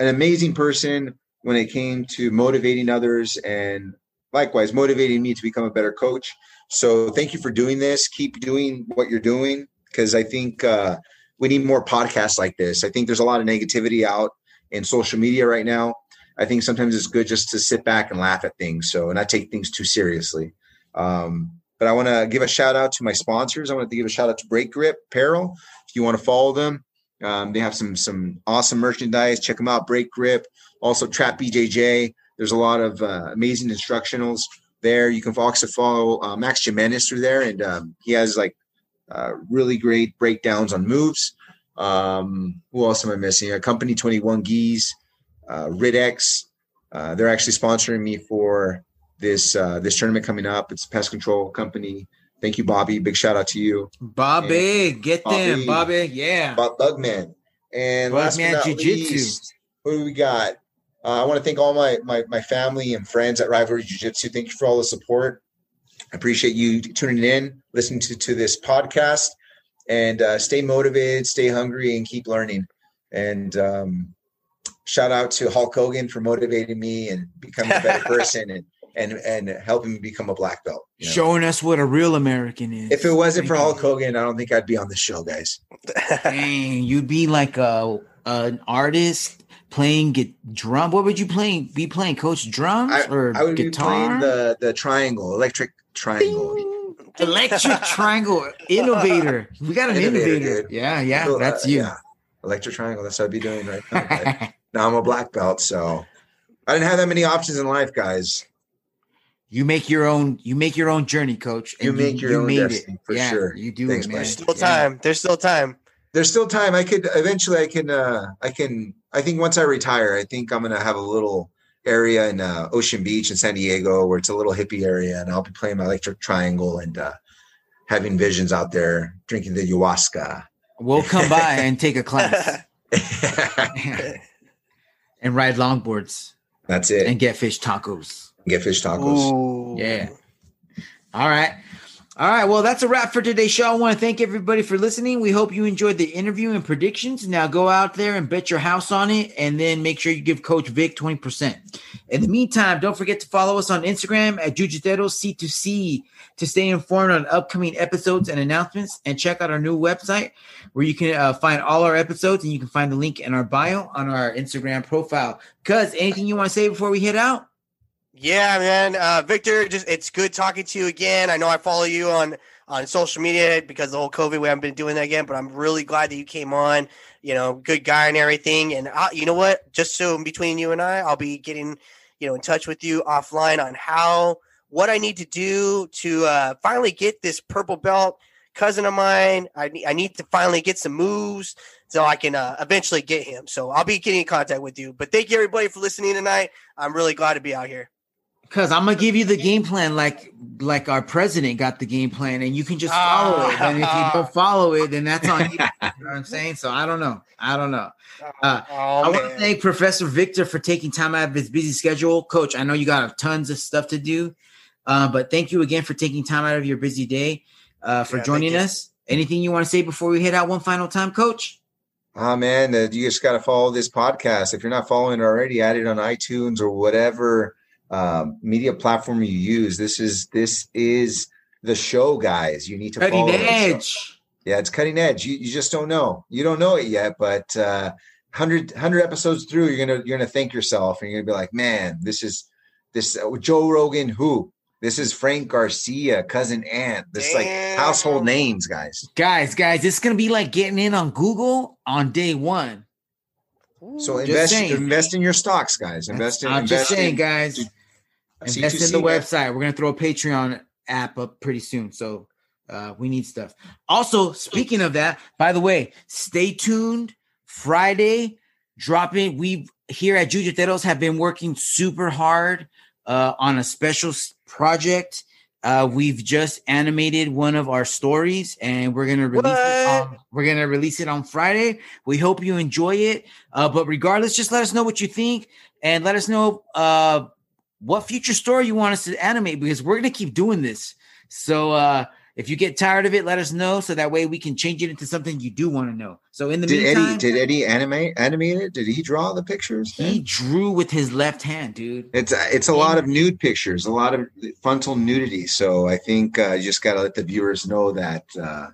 Speaker 4: an amazing person when it came to motivating others and likewise motivating me to become a better coach. So thank you for doing this. Keep doing what you're doing because I think uh, we need more podcasts like this. I think there's a lot of negativity out in social media right now. I think sometimes it's good just to sit back and laugh at things, so and not take things too seriously. Um, but I want to give a shout out to my sponsors. I want to give a shout out to Break Grip Apparel. If you want to follow them, um, they have some some awesome merchandise. Check them out. Break Grip, also Trap BJJ. There's a lot of uh, amazing instructionals there. You can also follow uh, Max Gimenis through there, and um, he has like uh, really great breakdowns on moves. Um, who else am I missing? Uh, Company 21 Geese, uh, Ridex. Uh, they're actually sponsoring me for this uh, this tournament coming up. It's a pest control company. Thank you, Bobby. Big shout out to you,
Speaker 2: Bobby, get them,
Speaker 4: Bobby.
Speaker 2: Bobby. Yeah.
Speaker 4: Bob Bugman. And last
Speaker 2: Bugman
Speaker 4: but not
Speaker 2: Jiu-Jitsu.
Speaker 4: least, who do we got? Uh, I want to thank all my, my my family and friends at Rivalry Jiu Jitsu. Thank you for all the support. I appreciate you tuning in, listening to, to this podcast, and uh, stay motivated, stay hungry, and keep learning. And um, shout out to Hulk Hogan for motivating me and becoming a better *laughs* person and and and helping me become a black belt. you know.
Speaker 2: Showing us what a real American is.
Speaker 4: If it wasn't for
Speaker 2: Thank you.
Speaker 4: Hulk Hogan, I don't think I'd be on the show, guys. *laughs*
Speaker 2: Dang, you'd be like a an artist playing get drum. What would you playing? Be playing coach drums or
Speaker 4: I would be
Speaker 2: guitar?
Speaker 4: playing the the triangle, electric triangle.
Speaker 2: Electric triangle innovator. We got an
Speaker 4: Innovator,
Speaker 2: innovator.
Speaker 4: dude.
Speaker 2: Yeah, yeah,
Speaker 4: So, uh,
Speaker 2: that's you.
Speaker 4: yeah. Electric triangle. That's what I'd be doing right now. but *laughs* now I'm a black belt, so I didn't have that many options in life, guys.
Speaker 2: you make your own. You make your own journey, coach.
Speaker 4: You make your own destiny, for
Speaker 2: yeah,
Speaker 4: sure.
Speaker 2: You do
Speaker 4: Thanks,
Speaker 2: it, man.
Speaker 4: man.
Speaker 3: There's still
Speaker 2: Yeah.
Speaker 3: time. There's still time.
Speaker 4: There's still time. I could eventually. I can. uh I can. I think once I retire, I think I'm gonna have a little area in uh, Ocean Beach in San Diego where it's a little hippie area, and I'll be playing my electric triangle and uh having visions out there, drinking the ayahuasca.
Speaker 2: We'll come by *laughs* and take a class *laughs* and ride longboards
Speaker 4: That's it.
Speaker 2: and get fish tacos.
Speaker 4: Get fish tacos.
Speaker 3: Ooh.
Speaker 2: Yeah. All right. All right. Well, that's a wrap for today's show. I want to thank everybody for listening. We hope you enjoyed the interview and predictions. Now go out there and bet your house on it, and then make sure you give Coach Vic 20%. In the meantime, don't forget to follow us on Instagram at Jujiteros C2C to stay informed on upcoming episodes and announcements. And check out our new website where you can uh, find all our episodes, and you can find the link in our bio on our Instagram profile. Cuz, anything you want to say before we head out?
Speaker 3: Yeah, man. Uh, Victor, just it's good talking to you again. I know I follow you on on social media because the whole COVID. We haven't been doing that again, but I'm really glad that you came on. You know, good guy and everything. And I, you know what? Just so between you and I, I'll be getting you know in touch with you offline on how what I need to do to uh, finally get this purple belt. Cousin of mine, I need I need to finally get some moves so I can uh, eventually get him. So I'll be getting in contact with you. But thank you everybody for listening tonight. I'm really glad to be out here.
Speaker 2: Cause I'm gonna give you the game plan like like our president got the game plan, and you can just follow it. And if you don't follow it, then that's on you. *laughs* you know what I'm saying? So I don't know. I don't know. Uh,
Speaker 3: oh,
Speaker 2: I want to thank Professor Victor for taking time out of his busy schedule. Coach, I know you got tons of stuff to do, uh, but thank you again for taking time out of your busy day uh, for
Speaker 3: Yeah,
Speaker 2: joining us. Anything you want to say before we head out one final time, Coach?
Speaker 4: Oh man, uh, you just got to follow this podcast. If you're not following it already, add it on iTunes or whatever um, media platform you use. This is this is the show, guys. You need to
Speaker 2: Cutting
Speaker 4: follow it. So-
Speaker 2: edge.
Speaker 4: yeah, it's cutting edge. You, you just don't know. You don't know it yet, but uh, 100, 100 episodes through, you're gonna you're gonna thank yourself, and you're gonna be like, man, this is this uh, Joe Rogan. Who? This is Frank Garcia, cousin Ant. This is like household names, guys.
Speaker 2: Guys, guys, it's gonna be like getting in on Google on day one.
Speaker 4: So invest invest in your stocks, guys. Invest in.
Speaker 2: I'm
Speaker 4: invest
Speaker 2: just saying,
Speaker 4: in,
Speaker 2: guys. Invest in the website. We're gonna throw a Patreon app up pretty soon. So uh, we need stuff. Also, speaking of that, by the way, stay tuned. Friday, dropping. We here at Jujuteros have been working super hard uh, on a special project. Uh, we've just animated one of our stories, and we're gonna release it. On, we're gonna release it on Friday. We hope you enjoy it. Uh, but regardless, just let us know what you think, and let us know uh, what future story you want us to animate because we're gonna keep doing this. So uh, if you get tired of it, let us know so that way we can change it into something you do want to know. So in the
Speaker 4: Did
Speaker 2: meantime,
Speaker 4: Eddie did Eddie animate animate it? Did he draw the pictures?
Speaker 2: he drew with his left hand, dude.
Speaker 4: It's it's a lot of nude pictures, a lot of frontal nudity. So I think uh, you just got to let the viewers know that uh,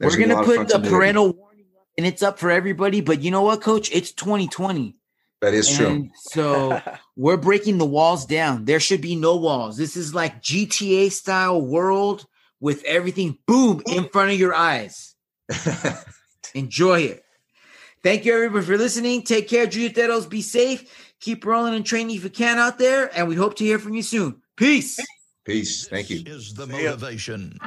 Speaker 2: We're gonna put the
Speaker 4: nudity.
Speaker 2: parental warning up, and it's up for everybody. But you know what, Coach? It's 2020,
Speaker 4: That is true.
Speaker 2: so we're breaking the walls down. There should be no walls. This is like GTA style world with everything boom in front of your eyes. *laughs* Enjoy it. Thank you everybody for listening. Take care, Juteros. Be safe. Keep rolling and training if you can out there, and we hope to hear from you soon. Peace.
Speaker 4: Peace. Thank you.
Speaker 1: Is the
Speaker 3: See ya.
Speaker 1: motivation.